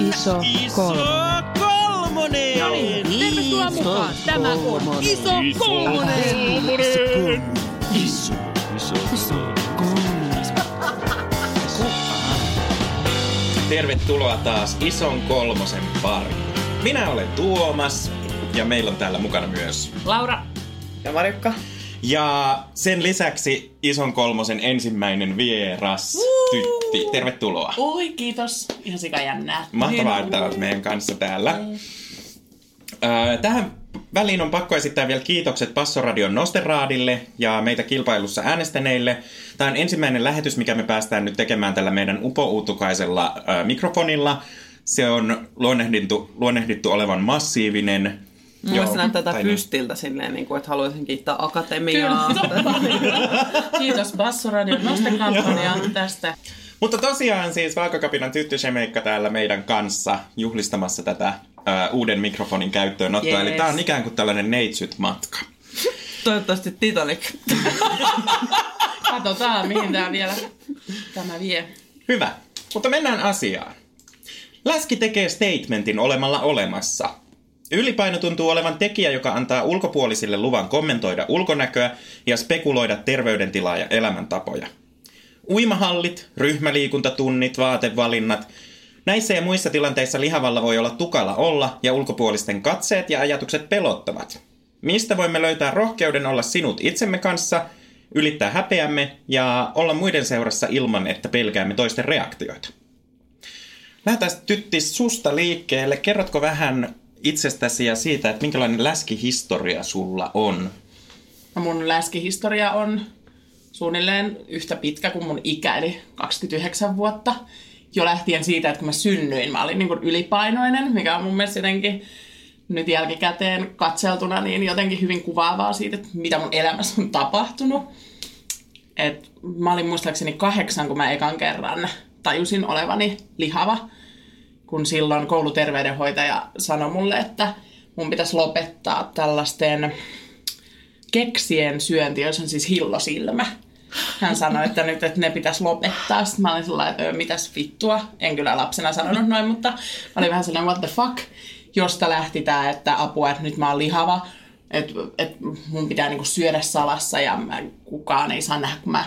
Iso kolmonen. kolmonen. No niin, tervetuloa mukaan. Tämä on Iso kolmonen. Iso, iso, iso Tervetuloa taas Ison kolmosen pariin. Minä olen Tuomas ja meillä on täällä mukana myös. Laura. Ja Marjukka. Ja sen lisäksi Ison kolmosen ensimmäinen vieras tytti. Tervetuloa. Oi, kiitos. Ihan sika jännää. Mahtavaa, että olet meidän kanssa täällä. Öö, Tähän väliin on pakko esittää vielä kiitokset Passoradion Nosteraadille ja meitä kilpailussa äänestäneille. Tämä on ensimmäinen lähetys, mikä me päästään nyt tekemään tällä meidän upouutukaisella mikrofonilla. Se on luonnehdittu, luonnehdittu olevan massiivinen. Näyttää tätä tai niin. pystiltä silleen, niin kuin, että haluaisin kiittää Akatemiaa. Kiitos Bassoradion nostekampanjaan tästä. Mutta tosiaan siis Vaakakapinan tyttösemeikka täällä meidän kanssa juhlistamassa tätä ö, uuden mikrofonin käyttöönottoa. Yes. Eli tämä on ikään kuin tällainen neitsyt-matka. Toivottavasti Titanic. Katsotaan, mihin tää vielä tämä vie. Hyvä. Mutta mennään asiaan. Läski tekee statementin olemalla olemassa. Ylipaino tuntuu olevan tekijä, joka antaa ulkopuolisille luvan kommentoida ulkonäköä ja spekuloida terveydentilaa ja elämäntapoja. Uimahallit, ryhmäliikuntatunnit, vaatevalinnat. Näissä ja muissa tilanteissa lihavalla voi olla tukala olla ja ulkopuolisten katseet ja ajatukset pelottavat. Mistä voimme löytää rohkeuden olla sinut itsemme kanssa, ylittää häpeämme ja olla muiden seurassa ilman, että pelkäämme toisten reaktioita? Lähdetään tytti susta liikkeelle. Kerrotko vähän itsestäsi ja siitä, että minkälainen läskihistoria sulla on? No mun läskihistoria on suunnilleen yhtä pitkä kuin mun ikä, eli 29 vuotta. Jo lähtien siitä, että kun mä synnyin, mä olin niin kuin ylipainoinen, mikä on mun mielestä jotenkin nyt jälkikäteen katseltuna niin jotenkin hyvin kuvaavaa siitä, että mitä mun elämässä on tapahtunut. Et mä olin muistaakseni kahdeksan, kun mä ekan kerran tajusin olevani lihava, kun silloin kouluterveydenhoitaja sanoi mulle, että mun pitäisi lopettaa tällaisten keksien syönti, jos on siis hillosilmä. Hän sanoi, että nyt että ne pitäisi lopettaa. Sitten mä olin sellainen, että "Ö, mitäs vittua. En kyllä lapsena sanonut noin, mutta mä olin vähän sellainen, what the fuck. Josta lähti tämä, että apua, että nyt mä oon lihava. Että et mun pitää niinku syödä salassa ja mä, kukaan ei saa nähdä, kun mä,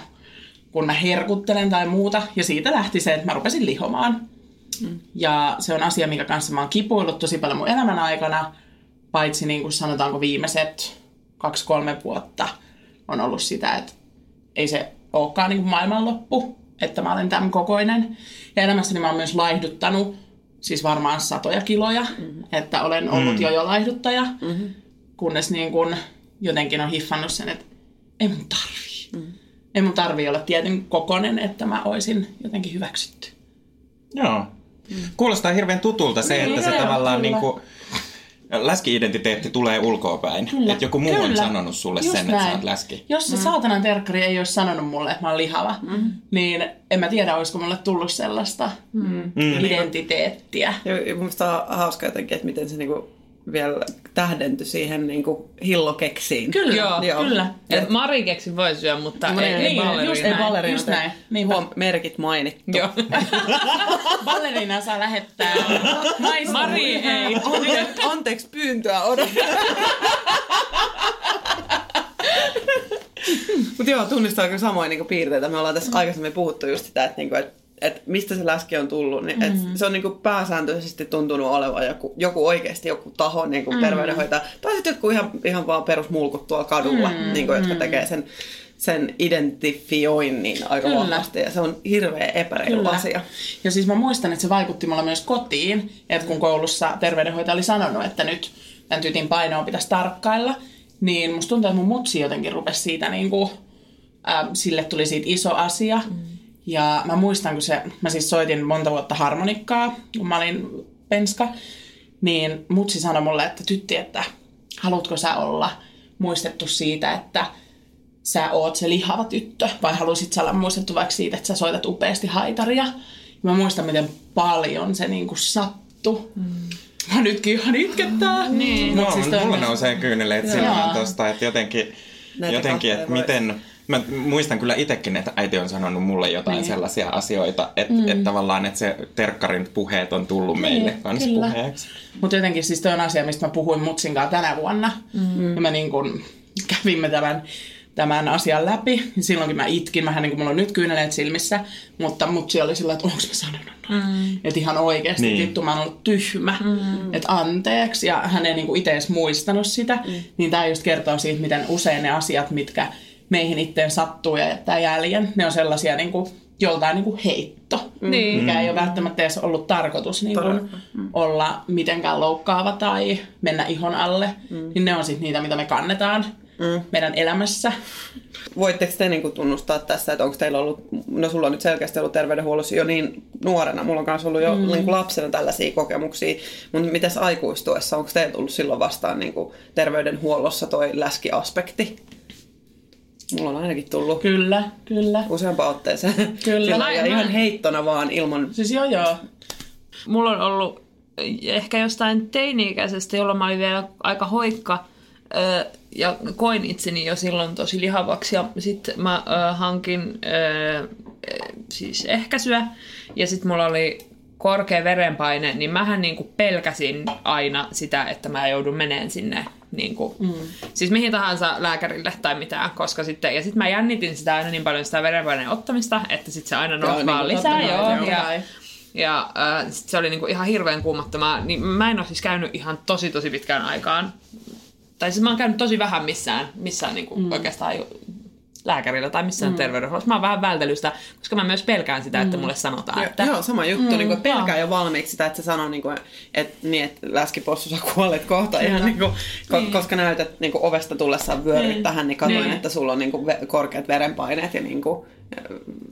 kun mä herkuttelen tai muuta. Ja siitä lähti se, että mä rupesin lihomaan. Ja se on asia, mikä kanssa mä oon kipuillut tosi paljon mun elämän aikana, paitsi niin kuin sanotaanko viimeiset kaksi-kolme vuotta on ollut sitä, että ei se olekaan niin kuin maailmanloppu, että mä olen tämän kokoinen. Ja elämässäni mä oon myös laihduttanut, siis varmaan satoja kiloja, mm-hmm. että olen ollut mm. jo jo laihduttaja, mm-hmm. kunnes niin kuin jotenkin on hiffannut sen, että ei mun tarvii. Mm. Ei mun tarvii olla tietyn kokonen, että mä oisin jotenkin hyväksytty. Joo. Kuulostaa hirveän tutulta se, että se Joo, tavallaan niin kuin, läski-identiteetti tulee ulkoapäin. Kyllä. Että joku muu on Kyllä. sanonut sulle Just sen, että sä näin. oot läski. Jos se saatanan terkkari ei olisi sanonut mulle, että mä oon lihava, mm. niin en mä tiedä, olisiko mulle tullut sellaista mm. identiteettiä. Ja ja mun mielestä on hauska jotenkin, että miten se niinku vielä tähdentyi siihen niinku hillokeksiin. Kyllä, Joo. Joo. kyllä. Et Mari keksi voi syödä, mutta No ei, niin, ei just balleriina. Ei näin, ballerina. just näin. Niinpä. Huom, merkit mainittu. Joo. Ballerina saa lähettää naisen. Mari ei. Ante- anteeksi pyyntöä odotan. Mutta joo, tunnistaa kyllä samoin niinku piirteitä. Me ollaan tässä aikaisemmin puhuttu just sitä, että niinku, et, et mistä se läski on tullut. Niin, et se on niinku pääsääntöisesti tuntunut olevan joku, joku oikeasti joku taho niinku terveydenhoitaja. Tai sitten jotkut ihan, ihan vaan perusmulkut tuolla kadulla, niinku, jotka tekee sen, sen identifioinnin aika Kyllä. vahvasti. Ja se on hirveä epäreilu Kyllä. asia. Ja siis mä muistan, että se vaikutti mulla myös kotiin, että kun koulussa terveydenhoitaja oli sanonut, että nyt tämän tytin painoa pitäisi tarkkailla, niin musta tuntuu, että mun mutsi jotenkin rupesi siitä niin kuin, äh, sille tuli siitä iso asia. Mm. Ja mä muistan, kun se, mä siis soitin monta vuotta harmonikkaa, kun mä olin penska, niin mutsi sanoi mulle, että tytti, että haluatko sä olla muistettu siitä, että sä oot se lihava tyttö, vai haluaisit sä olla muistettu vaikka siitä, että sä soitat upeasti haitaria. Ja mä muistan, miten paljon se niinku sattui. Mm. Mä nytkin ihan itkettää. Mm. Niin. No, siis mulla nousee kyyneleet silmään tosta, että jotenkin, Näitä jotenkin että miten... Mä muistan kyllä itsekin, että äiti on sanonut mulle jotain niin. sellaisia asioita, että mm. että tavallaan että se terkkarin puheet on tullut meille kanssa kyllä. puheeksi. Mutta jotenkin siis toi on asia, mistä mä puhuin Mutsin kanssa tänä vuonna. Mm. Ja me niin kun kävimme tämän, tämän asian läpi. Ja silloinkin mä itkin, vähän niin kuin mulla on nyt kyyneleet silmissä. Mutta Mutsi oli sillä, että onko mä sanonut noin. Mm. Että ihan oikeasti, Niin. niin. vittu mä oon ollut tyhmä. Mm. Että anteeksi. Ja hän ei niin kuin itse edes muistanut sitä. Mm. Niin tää just kertoo siitä, miten usein ne asiat, mitkä meihin itteen sattuu ja jättää jäljen, ne on sellaisia niin kuin, joltain niin kuin heitto, Niin. mikä ei ole välttämättä edes ollut tarkoitus niin kuin, olla mitenkään loukkaava tai mennä ihon alle, mm. niin ne on sitten niitä, mitä me kannetaan mm. meidän elämässä. Voitteko te niin tunnustaa tässä, että onko teillä ollut, no sulla on nyt selkeästi ollut terveydenhuollossa jo niin nuorena, mulla on myös ollut jo mm. niin kuin lapsena tällaisia kokemuksia, mutta mites aikuistuessa, onko teillä tullut silloin vastaan niin kuin terveydenhuollossa toi läskiaspekti? Mulla on ainakin tullut Kyllä, kyllä. useampaan otteeseen. Kyllä. Sillä, Mä- ja mä- ihan heittona vaan ilman... Siis joo joo. Mulla on ollut ehkä jostain teini-ikäisestä, jolloin mä olin vielä aika hoikka ö, ja koin itseni jo silloin tosi lihavaksi ja sitten mä ö, hankin siis ehkäisyä ja sitten mulla oli korkea verenpaine, niin mähän niinku pelkäsin aina sitä, että mä joudun meneen sinne niinku, mm. siis mihin tahansa lääkärille tai mitään, koska sitten, ja sitten mä jännitin sitä aina niin paljon sitä verenpaineen ottamista, että sitten se aina nousi niin vaan kuin lisää, joo, ja, ja äh, sit se oli niinku ihan hirveän kuumottamaa. Niin mä en ole siis käynyt ihan tosi tosi pitkään aikaan. Tai siis mä oon käynyt tosi vähän missään, missään niinku mm. oikeastaan lääkärillä tai missään mm. terveydenhuollossa. Mä oon vähän vältellyt sitä, koska mä myös pelkään sitä, että mulle sanotaan, että... Joo, sama juttu. Mm, niin kuin pelkää jo valmiiksi sitä, että se sanoo, niin kuin, että, niin, että läskipossu sä kuolet kohta. Ihan, niin kuin, ko- Koska näytät niin kuin ovesta tullessaan vyöryt tähän, niin katsoin, Niin. että sulla on niin kuin, korkeat verenpaineet ja niin kuin,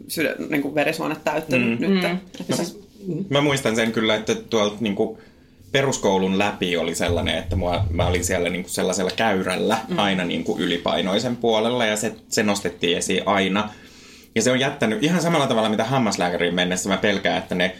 sydä, niin kuin verisuonet täyttynyt mm. nyt. Mm. Että siis, Mä muistan sen kyllä, että tuolta niinku peruskoulun läpi oli sellainen, että mua, mä olin siellä niinku sellaisella käyrällä mm. aina niinku ylipainoisen puolella ja se, se nostettiin esiin aina. Ja se on jättänyt ihan samalla tavalla, mitä hammaslääkäriin mennessä mä pelkään, että ne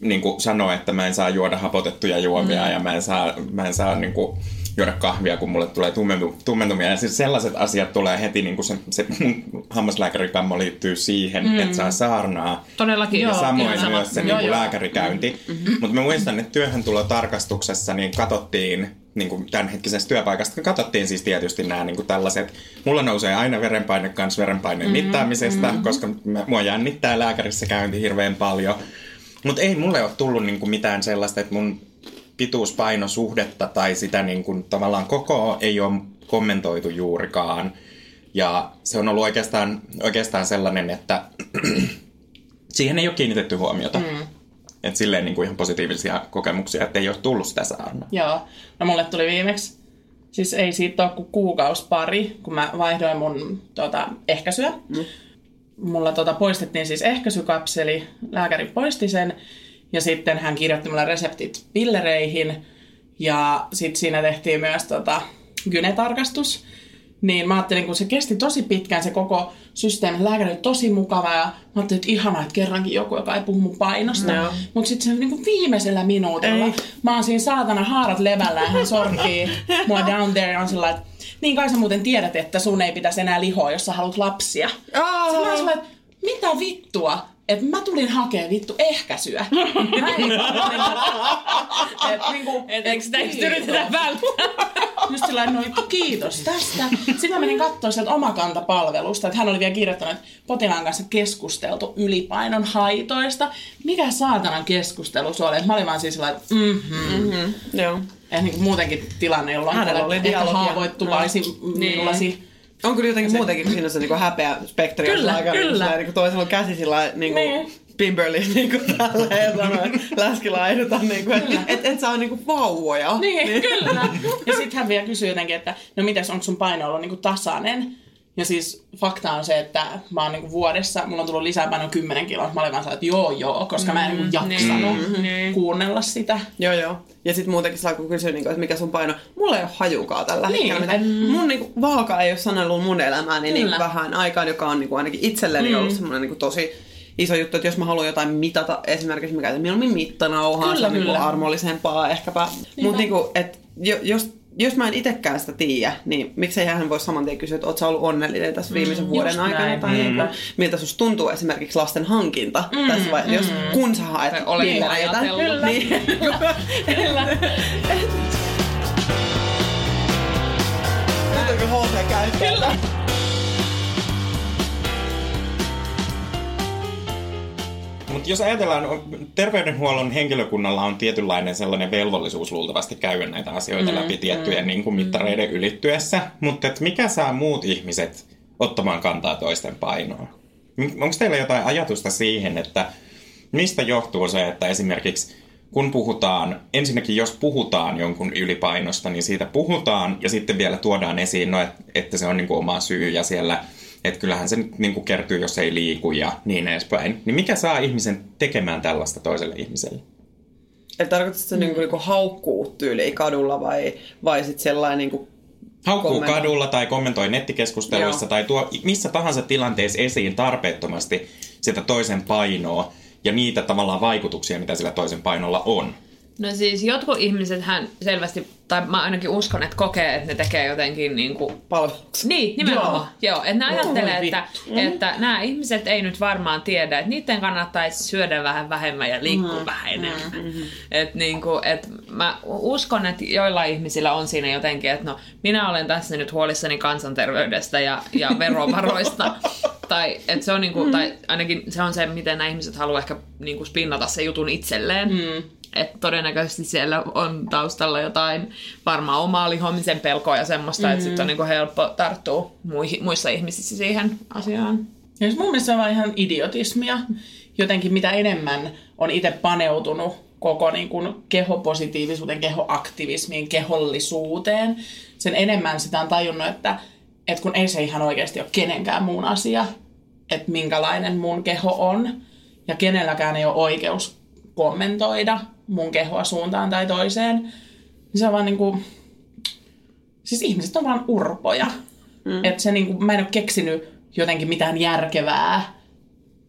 niinku sanoo, että mä en saa juoda hapotettuja juomia mm. ja mä en saa, mä en saa niinku juoda kahvia, kun mulle tulee tummentu, tummentumia. Ja siis sellaiset asiat tulee heti, niin kuin se, se mun hammaslääkärikammo liittyy siihen, mm. että saa saarnaa. Todellakin. Ja joo, samoin sama. myös se Joo, niin kuin joo. lääkärikäynti. Mm-hmm. Mutta mä muistan, että työhöntulotarkastuksessa niin katsottiin niin kuin tämänhetkisestä työpaikasta, katsottiin siis tietysti nämä niin kuin tällaiset, mulla nousee aina verenpaine kanssa verenpaineen mm-hmm. mittaamisesta, mm-hmm. koska mä, mua jännittää lääkärissä käynti hirveän paljon. Mutta ei mulle ole tullut niin kuin mitään sellaista, että mun pituuspainosuhdetta tai sitä niin kuin, tavallaan koko ei ole kommentoitu juurikaan. Ja se on ollut oikeastaan, oikeastaan sellainen, että siihen ei ole kiinnitetty huomiota. Mm. Että silleen niin kuin ihan positiivisia kokemuksia, että ei ole tullut sitä saarnaa. Joo. No mulle tuli viimeksi, siis ei siitä ole kuin kuukausi pari, kun mä vaihdoin mun tota, ehkäisyä. Mm. Mulla tota, poistettiin siis ehkäisykapseli, lääkäri poisti sen, ja sitten hän kirjoitti mulle reseptit pillereihin, ja sitten siinä tehtiin myös tota, gynetarkastus. Niin mä ajattelin, kun se kesti tosi pitkään se koko systeemi, lääkäri oli tosi mukava ja mä ajattelin, että ihanaa, että kerrankin joku, joka ei puhu mun painosta. Joo. Mutta sitten se niinku viimeisellä minuutilla, Ei. mä oon siinä saatana haarat levällä ja hän sorkii mua down there ja on sillä että niin kai sä muuten tiedät, että sun ei pitäisi enää lihoa, jos sä haluat lapsia. Aa! Sitten mä oon että mitä vittua? Että mä tulin hakea vittu ehkäisyä. Et, niinku, Et eikö sitä yritetä välttää? Just sillä no vittu kiitos tästä. Sitten mä menin katsoa sieltä omakantapalvelusta, että hän oli vielä kirjoittanut, että potilaan kanssa keskusteltu ylipainon haitoista. Mikä saatanan keskustelu se oli? Et Mä olin vaan siis sillä, että mhm. Mm, joo. Ja niin kuin muutenkin tilanne, jolloin Hänellä oli ehkä haavoittuvaisi No. minullasi. On kyllä jotenkin muutenkin, kun siinä on se niinku häpeä spektri. Kyllä, jos lääkäri kyllä. sillä Niinku toisella on käsi sillä niinku, Niin. Pimberly niinku ja läskillä ehdotan, niinku, että et, et saa niinku vauvoja. Niin, kyllä. Ja sitten hän vielä kysyi jotenkin, että no mites, onko sun paino ollut niinku tasainen? Ja siis fakta on se, että mä oon niinku vuodessa, mulla on tullut lisäpaino 10 kiloa. Mä olin vaan että joo joo, koska mä en niinku jaksanut niin. kuunnella sitä. Joo, joo. Ja sitten muutenkin saa kun kysyä, niin kuin, että mikä sun paino. Mulla ei ole hajukaa tällä Niin. hetkellä. Mitä. Mun niin kuin, vaaka ei ole sanellut mun elämääni niin Kyllä. vähän aikaan, joka on niin kuin, ainakin itselleni mm. ollut semmoinen niin kuin, tosi iso juttu, että jos mä haluan jotain mitata, esimerkiksi mä käytän mieluummin mittanauhaa, Kyllä, se on niin kyllä. armollisempaa ehkäpä. Mutta niin kuin, että jo, jos, jos mä en itekään sitä tiedä, niin miksei hän voi saman tien kysyä, että oot sä ollut onnellinen tässä viimeisen vuoden just aikana, näin. tai kuin, miltä susta tuntuu esimerkiksi lasten hankinta mm, tässä vaiheessa, jos kun sä haet pillereitä. ajatellut? Niin, Nyt on kyllä. HC Mutta jos ajatellaan, on- terveydenhuollon henkilökunnalla on tietynlainen sellainen velvollisuus luultavasti käydä näitä asioita mm, läpi tiettyjen mm, niin kuin mittareiden ylittyessä, mutta et mikä saa muut ihmiset ottamaan kantaa toisten painoon? Onko teillä jotain ajatusta siihen, että mistä johtuu se, että esimerkiksi kun puhutaan, ensinnäkin jos puhutaan jonkun ylipainosta, niin siitä puhutaan ja sitten vielä tuodaan esiin, no, et- että se on niin kuin oma syy ja siellä, että kyllähän se nyt niin kuin kertyy, jos ei liiku ja niin edespäin. Niin mikä saa ihmisen tekemään tällaista toiselle ihmiselle? Eli tarkoitatko se niinku, niinku haukkuu tyyliin kadulla vai, vai sitten sellainen niinku, Haukkuu Kommentoi. kadulla tai kommentoi nettikeskusteluissa Joo. tai tuo missä tahansa tilanteessa esiin tarpeettomasti sitä toisen painoa ja niitä tavallaan vaikutuksia, mitä sillä toisen painolla on. No siis jotkut ihmiset hän selvästi, tai mä ainakin uskon, että kokee, että ne tekee jotenkin niin kuin palveluksen? Niin, nimenomaan. Joo, joo että ne ajattelee, Oi että, että nämä ihmiset ei nyt varmaan tiedä, että niiden kannattaisi syödä vähän vähemmän ja liikkua mm, vähän enemmän. Mm, et niinku, et mä uskon, että joilla ihmisillä on siinä jotenkin, että no minä olen tässä nyt huolissani kansanterveydestä ja, ja verovaroista. tai, et se on niinku, tai ainakin se on se, miten nämä ihmiset haluaa ehkä niinku spinnata sen jutun itselleen. Mm. Että todennäköisesti siellä on taustalla jotain varmaan omaa lihomisen pelkoa ja semmoista, mm. että sitten on niinku helppo tarttua muihin, muissa ihmisissä siihen asiaan. Ja siis mun mielestä se on ihan idiotismia. Jotenkin mitä enemmän on itse paneutunut koko niin kuin kehopositiivisuuteen, kehoaktivismiin, kehollisuuteen, sen enemmän sitä on tajunnut, että, että kun ei se ihan oikeasti ole kenenkään muun asia, että minkälainen mun keho on, ja kenelläkään ei ole oikeus kommentoida mun kehoa suuntaan tai toiseen, niin se on vaan niin kuin, siis ihmiset on vaan urpoja. Mm. Että se niinku, mä en ole keksinyt jotenkin mitään järkevää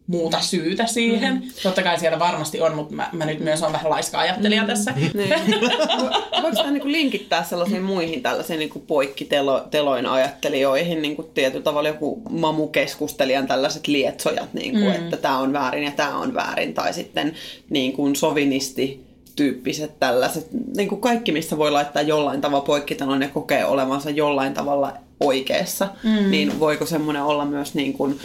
muuta syytä siihen. Mm. Totta kai siellä varmasti on, mutta mä, mä nyt myös on vähän laiska ajattelija mm. tässä. Niin. Vo- Voiko sitä niinku linkittää sellaisiin muihin tällaisiin niinku poikkiteloin ajattelijoihin, niinku tietyllä tavalla joku mamukeskustelijan tällaiset lietsojat, niinku, mm. että tämä on väärin ja tämä on väärin, tai sitten niinku sovinisti tyyppiset tällaiset, niin kuin kaikki, missä voi laittaa jollain tavalla poikkitelon ja kokee olevansa jollain tavalla oikeassa, mm. niin voiko semmoinen olla myös niin kuin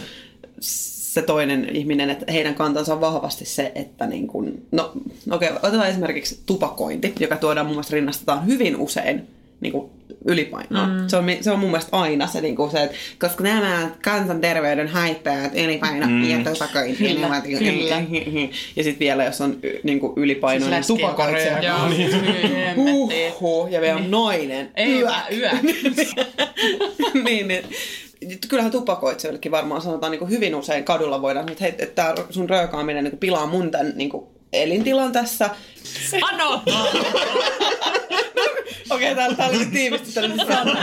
se toinen ihminen, että heidän kantansa on vahvasti se, että niin kuin, no okei, okay, otetaan esimerkiksi tupakointi, joka tuodaan mun mielestä rinnastetaan hyvin usein niin kuin ylipainoa. Mm. Se, on, se on mun mielestä aina se, niin kuin se että koska nämä kansanterveyden haittaajat, ylipaino mm. ja tupakointi, Kyllä, ne ovat- kyllä. ja sitten vielä jos on niin kuin ylipainoinen Siis joka tupakoitsija, Joo, niin. Huhhuh, ja vielä on nainen. Ei, Yök. yö. niin, niin. Kyllähän tupakoitsijoillekin varmaan sanotaan niin kuin hyvin usein kadulla voidaan että hei, että sun röökaaminen niin kuin pilaa mun tämän niin kuin elintilan tässä. Ano! Okei, täällä, täällä oli tiivisti tällainen sanoma.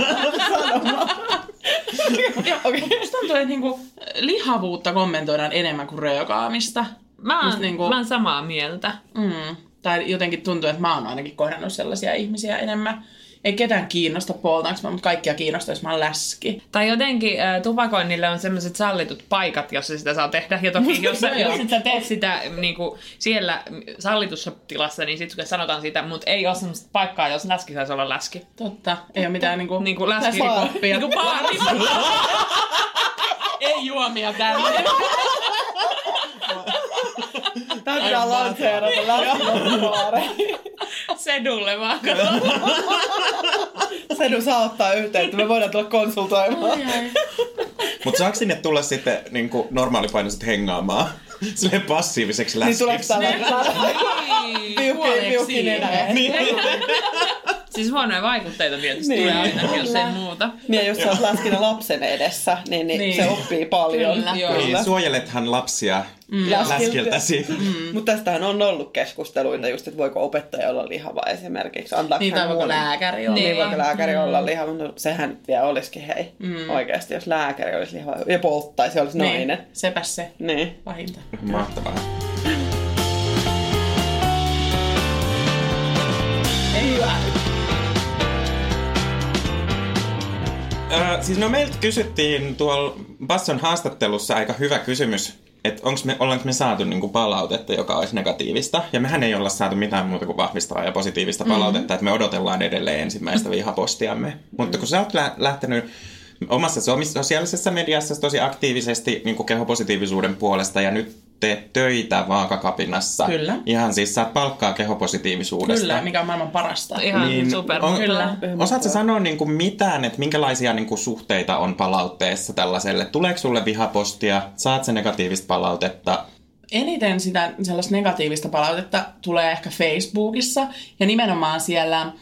Okei. Musta tuntuu, että niinku lihavuutta kommentoidaan enemmän kuin röökaamista. Mä oon, niinku- mä oon samaa mieltä. Mm. Tai jotenkin tuntuu, että mä oon ainakin kohdannut sellaisia ihmisiä enemmän. Ei ketään kiinnosta poltaanko mä, mutta kaikkia kiinnostaa, jos mä oon läski. Tai jotenkin äh, tupakoinnille on sellaiset sallitut paikat, jossa sitä saa tehdä. Ja toki jos, sä- jos sä teet sitä niin kuin siellä sallitussa tilassa, niin sitten sanotaan sitä, mutta ei ole semmoista paikkaa, jos läski saisi olla läski. Totta. Ei ole mitään niinku, Niin kuin läski. Niin kuin baari. Ei juomia tänne. Tämä pitää lanseerata lähtökohtaisesti. Sedulle vaan. Sedu saa ottaa yhteyttä, me voidaan tulla konsultoimaan. Mutta saako sinne tulla sitten niin normaalipainoiset hengaamaan? Silleen passiiviseksi Niin tuleeko läskiksi. tällä piukki, piukki nenä? Siis huonoja vaikutteita tietysti Niin. tulee aina, jos ei muuta. Niin, ja jos sä oot läskinä lapsen edessä, niin, niin, Niin. se oppii paljon. Kyllä. Joo. Niin, suojelethan lapsia läskiltäsi. Mutta tästähän on ollut keskusteluita just, että voiko opettaja olla lihava esimerkiksi. Antaako Niin, tai voiko mulle- lääkäri olla. Niin, Niin. voiko lääkäri olla lihava. No, sehän nyt vielä olisikin hei. Mm. Oikeasti, jos lääkäri olisi lihava ja polttaisi, olisi Niin, nainen. sepäs se Niin. pahinta. Mahtavaa. Öö, siis no meiltä kysyttiin tuolla Basson haastattelussa aika hyvä kysymys, että onks me, ollaanko me saatu niinku palautetta, joka olisi negatiivista. Ja mehän ei olla saatu mitään muuta kuin vahvistavaa ja positiivista palautetta, että me odotellaan edelleen ensimmäistä vihapostiamme. Mutta kun sä oot lä- lähtenyt omassa so- sosiaalisessa mediassa tosi aktiivisesti niin kuin kehopositiivisuuden puolesta ja nyt teet töitä vaakakapinassa. Kyllä. Ihan siis saat palkkaa kehopositiivisuudesta. Kyllä, mikä on maailman parasta. Ihan Niin, super. on- Kyllä. Osaatko sanoa niin kuin mitään, että minkälaisia niin kuin suhteita on palautteessa tällaiselle? Tuleeko sulle vihapostia? Saat se negatiivista palautetta? eniten sitä sellaista negatiivista palautetta tulee ehkä Facebookissa ja nimenomaan siellä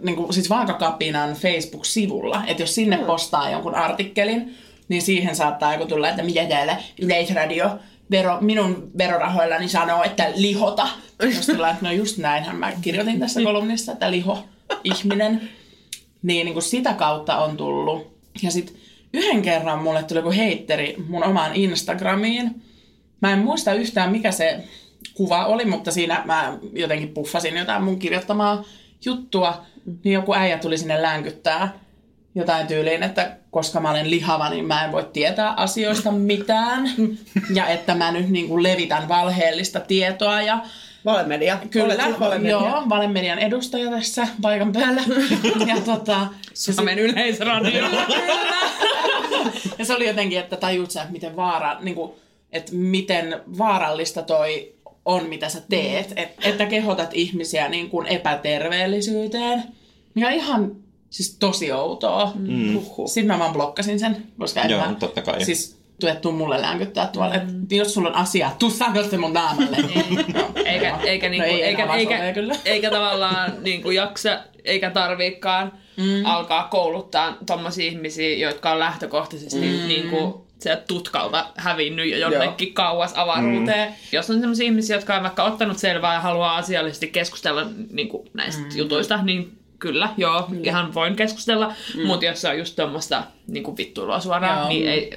niin kuin, siis Vaakakapinan Facebook-sivulla. Että jos sinne postaa jonkun artikkelin, niin siihen saattaa joku tulla, että mitä täällä Yleisradio vero, minun verorahoillani sanoo, että lihota. Jos tulee, että no just näinhän mä kirjoitin tässä kolumnissa, että liho, ihminen. Niin, niin kuin sitä kautta on tullut. Ja sitten yhden kerran mulle tuli joku heitteri mun omaan Instagramiin. Mä en muista yhtään, mikä se kuva oli, mutta siinä mä jotenkin puffasin jotain mun kirjoittamaa juttua. Niin joku äijä tuli sinne länkyttää jotain tyyliin, että koska mä olen lihava, niin mä en voi tietää asioista mitään. Ja että mä nyt niin kuin levitän valheellista tietoa ja Valemedia. Kyllä, siis valemedia. joo, Valemedian edustaja tässä paikan päällä. ja tota, Suomen yleisradio. ja se oli jotenkin, että tajuut sä, että miten, vaara, niin kuin, että miten vaarallista toi on, mitä sä teet. Et, että kehotat ihmisiä niin kuin epäterveellisyyteen. Mikä on ihan siis tosi outoa. Mm. Sitten mä vaan blokkasin sen, koska en Joo, mä, totta kai. Siis tuet tuu mulle länkyttää tuolla, että jos sulla on asiaa, tuu sano se mun naamalle. No, Eikä, eikä, niinku, ei eikä, eikä, eikä tavallaan niinku jaksa, eikä tarviikaan mm. alkaa kouluttaa tommosia ihmisiä, jotka on lähtökohtaisesti mm. niinku, sieltä tutkalta hävinnyt jo jonnekin Joo. kauas avaruuteen. Mm. Jos on sellaisia ihmisiä, jotka on vaikka ottanut selvää ja haluaa asiallisesti keskustella niinku, näistä mm. jutuista, niin kyllä, joo, kyllä. ihan voin keskustella. Mm. Mutta jos se on just tuommoista niinku vittuilua suoraan, Joo. niin ei...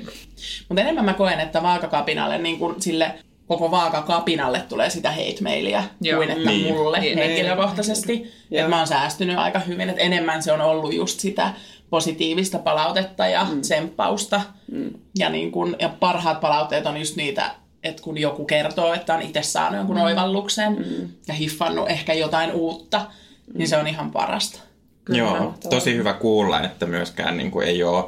Mutta enemmän mä koen, että vaakakapinalle, niin kuin sille koko vaakakapinalle tulee sitä hate-mailia Joo. kuin että Niin. mulle Niin. henkilökohtaisesti. Että mä oon säästynyt aika hyvin, että enemmän se on ollut just sitä positiivista palautetta ja mm. tsemppausta. Mm. Ja, niin kun, ja parhaat palautteet on just niitä, että kun joku kertoo, että on itse saanut jonkun mm. oivalluksen mm. ja hiffannut ehkä jotain uutta, mm. Niin se on ihan parasta. Joo, tosi hyvä kuulla, että myöskään niin kuin ei ole,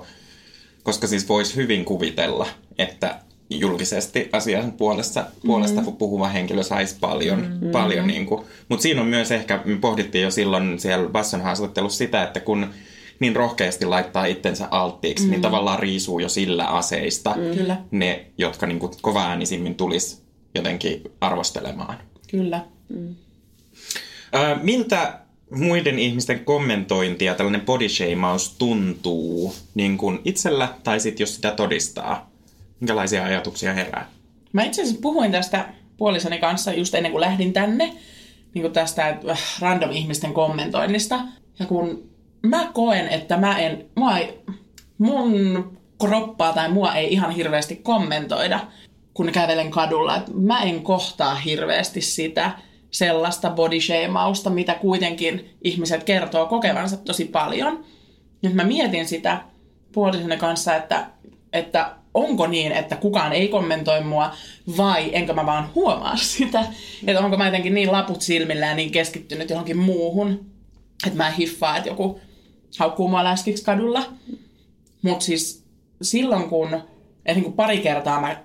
koska siis voisi hyvin kuvitella, että julkisesti asian puolesta, puolesta mm. puhuva henkilö saisi paljon, mm. paljon niin kuin, mutta siinä on myös ehkä, me pohdittiin jo silloin siellä Basson haastattelussa sitä, että kun niin rohkeasti laittaa itsensä alttiiksi, mm. niin tavallaan riisuu jo sillä aseista mm. Kyllä. ne, jotka niin kuin kova-äänisimmin tulisi jotenkin arvostelemaan. Kyllä. Ö, miltä muiden ihmisten kommentointi ja tällainen bodyshameaus tuntuu niin kuin itsellä tai sitten jos sitä todistaa? Minkälaisia ajatuksia herää? Mä itse asiassa puhuin tästä puolisoni kanssa just ennen kuin lähdin tänne, niin kuin tästä äh, random ihmisten kommentoinnista. Ja kun mä koen, että mä en, mua ei, mun kroppaa tai mua ei ihan hirveästi kommentoida, kun kävelen kadulla. Et mä en kohtaa hirveästi sitä sellaista bodyshamausta, mitä kuitenkin ihmiset kertoo kokevansa tosi paljon. Nyt mä mietin sitä puolisoni kanssa, että, että onko niin, että kukaan ei kommentoi mua, vai enkö mä vaan huomaa sitä. Että onko mä jotenkin niin laput silmillä ja niin keskittynyt johonkin muuhun, että mä en hiffaa, että joku haukkuu mua läskiksi kadulla. Mutta siis silloin kun, niin pari kertaa mä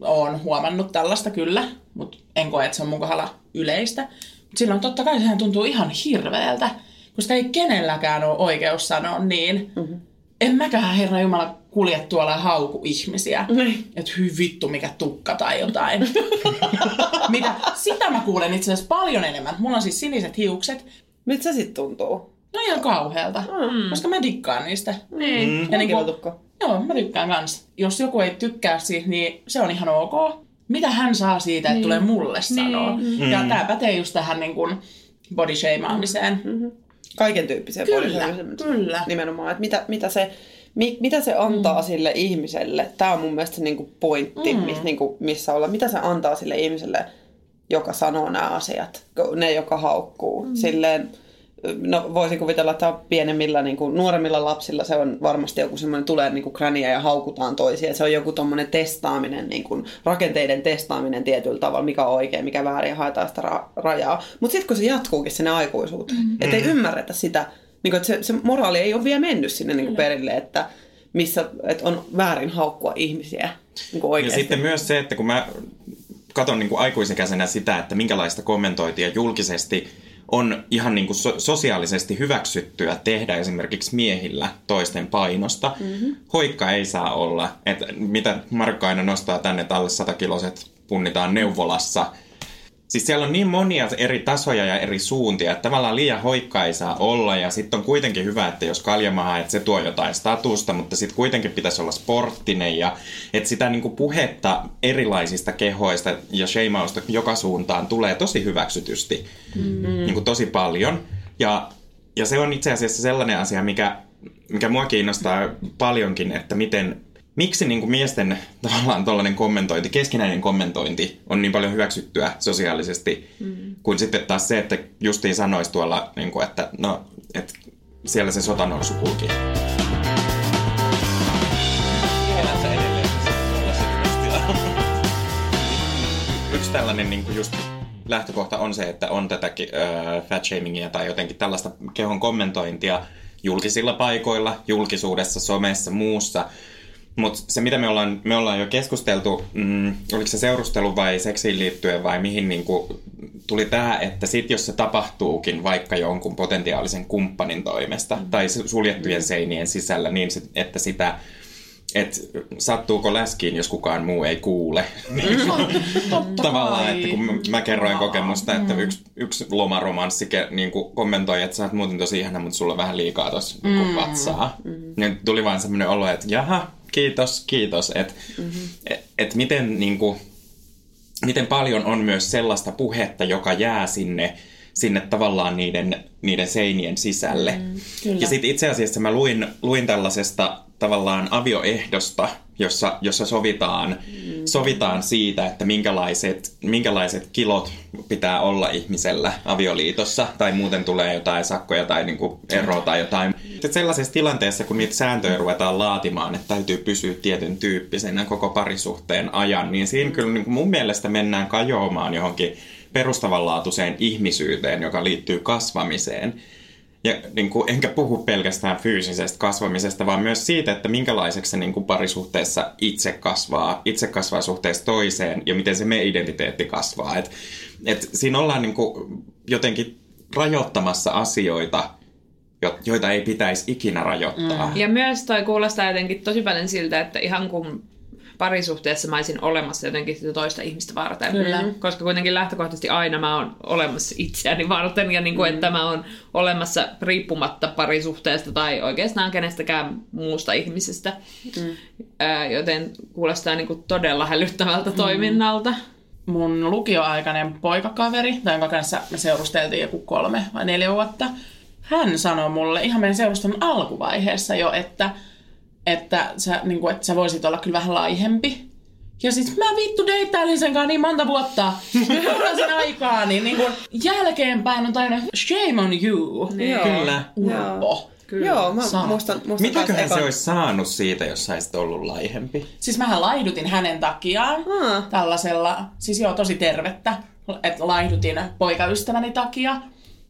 oon huomannut tällaista kyllä, mutta en koe, että se on mun kohdalla yleistä. Mutta silloin totta kai sehän tuntuu ihan hirveältä, koska ei kenelläkään ole oikeus sanoa niin. Mm-hmm. En mäkään herra Jumala kulje tuolla ja hauku ihmisiä. Niin. Että hy vittu mikä tukka tai jotain. Mitä? Sitä mä kuulen itse asiassa paljon enemmän. Mulla on siis siniset hiukset. Miltä se sitten tuntuu? No ihan kauhealta, mm. koska mä dikkaan niistä. Niin. Mm. Ja Kilotukko. joo, mä tykkään kans. Jos joku ei tykkää siitä, niin se on ihan ok. Mitä hän saa siitä, että niin. tulee mulle sanoa? Mm. Ja tää pätee just tähän niin kuin body shameaamiseen. Mm. Kaiken tyyppiseen Kyllä, poliisiyritykseen. kyllä. Nimenomaan, että mitä, mitä se, mi, mitä se antaa mm. sille ihmiselle. Tämä on mun mielestä se niinku pointti, mm. miss, niinku, missä olla. Mitä se antaa sille ihmiselle, joka sanoo nämä asiat. Ne, joka haukkuu. Mm. Silleen, no voisin kuvitella, että pienemmillä, niin kuin, nuoremmilla lapsilla se on varmasti joku semmoinen, tulee niin kuin krania ja haukutaan toisia. Se on joku tommonen testaaminen, niin kuin, rakenteiden testaaminen tietyllä tavalla, mikä on oikein, mikä väärin ja haetaan sitä ra- rajaa. Mutta sitten kun se jatkuukin sinne aikuisuuteen, mm. että ei ymmärretä sitä, niin kuin, että se, se moraali ei ole vielä mennyt sinne niin kuin perille, että missä että on väärin haukkua ihmisiä niin kuin Ja oikeasti. sitten myös se, että kun mä katson niin kuin aikuisikäisenä sitä, että minkälaista kommentointia julkisesti on ihan niin kuin so- sosiaalisesti hyväksyttyä tehdä esimerkiksi miehillä toisten painosta. Mm-hmm. Hoikka ei saa olla. Että mitä Markka aina nostaa tänne, että alle 100 kiloset punnitaan neuvolassa. Siis siellä on niin monia eri tasoja ja eri suuntia, että tavallaan liian hoikka ei saa olla. Ja sitten on kuitenkin hyvä, että jos kaljamaha, että se tuo jotain statusta, mutta sitten kuitenkin pitäisi olla sporttinen. Ja että sitä niinku puhetta erilaisista kehoista ja sheimausta joka suuntaan tulee tosi hyväksytysti. Mm. Niinku tosi paljon. Ja, ja se on itse asiassa sellainen asia, mikä, mikä mua kiinnostaa paljonkin, että miten miksi niin kuin miesten tavallaan tuollainen kommentointi, keskinäinen kommentointi on niin paljon hyväksyttyä sosiaalisesti, mm. kuin sitten taas se, että justiin sanoisi tuolla, niin kuin, että no, että siellä se sotanousu kulki. Yksi tällainen niin kuin just lähtökohta on se, että on tätä äh, fat shamingia tai jotenkin tällaista kehon kommentointia julkisilla paikoilla, julkisuudessa, somessa, muussa. Mutta se, mitä me ollaan, me ollaan jo keskusteltu, mm, oliko se seurustelu vai seksiin liittyen vai mihin niin kuin, tuli tämä, että sit jos se tapahtuukin vaikka jonkun potentiaalisen kumppanin toimesta mm. tai suljettujen seinien sisällä, niin sit, että sitä että sattuuko läskiin, jos kukaan muu ei kuule. Totta Tavallaan, että kun mä, kerroin kokemusta, että yksi, yksi lomaromanssi niin kuin kommentoi, että sä oot muuten tosi ihana, mutta sulla on vähän liikaa tossa niin kuin vatsaa. Niin tuli vaan semmoinen olo, että jaha, kiitos, kiitos. Että mm-hmm. et, et miten, niin kuin, miten paljon on myös sellaista puhetta, joka jää sinne, sinne tavallaan niiden, niiden seinien sisälle. Mm, ja sitten itse asiassa mä luin, luin tällaisesta tavallaan avioehdosta, jossa, jossa sovitaan, mm. sovitaan siitä, että minkälaiset, minkälaiset kilot pitää olla ihmisellä avioliitossa, tai muuten tulee jotain sakkoja tai niinku eroa tai jotain. Sitten sellaisessa tilanteessa, kun niitä sääntöjä ruvetaan laatimaan, että täytyy pysyä tietyn tyyppisenä koko parisuhteen ajan, niin siinä kyllä niinku mun mielestä mennään kajoamaan johonkin perustavanlaatuiseen ihmisyyteen, joka liittyy kasvamiseen. Ja niin kuin, enkä puhu pelkästään fyysisestä kasvamisesta, vaan myös siitä, että minkälaiseksi se niin kuin parisuhteessa itse kasvaa, itse kasvaa suhteessa toiseen ja miten se meidän identiteetti kasvaa. Et, et siinä ollaan niin kuin jotenkin rajoittamassa asioita, jo- joita ei pitäisi ikinä rajoittaa. Mm. Ja myös toi kuulostaa jotenkin tosi paljon siltä, että ihan kun parisuhteessa mä olisin olemassa jotenkin sitä toista ihmistä varten. Kyllä. Koska kuitenkin lähtökohtaisesti aina mä oon olemassa itseäni varten ja niin kuin, että mä oon olemassa riippumatta parisuhteesta tai oikeastaan kenestäkään muusta ihmisestä. Mm. Ää, joten kuulostaa niin kuin todella hälyttävältä mm. toiminnalta. mun lukioaikainen poikakaveri, tai jonka kanssa me seurusteltiin joku kolme vai neljä vuotta, hän sanoi mulle ihan meidän seurustelun alkuvaiheessa jo, että, että, sä, niin kuin, että sä voisit olla kyllä vähän laihempi. Ja siis mä vittu deittailin sen kanssa niin monta vuotta sen aikaa, niin, niin kuin jälkeenpäin on tajunnut, shame on you, Joo. Kyllä. urpo. Kyllä. Joo, mä Saa. muistan, muistan Mitäköhän kans se ekan- olisi saanut siitä, jos sä olisit ollut laihempi? Siis mähän laihdutin hänen takiaan Aa. tällaisella, siis joo tosi tervettä, että laihdutin poikaystäväni takia.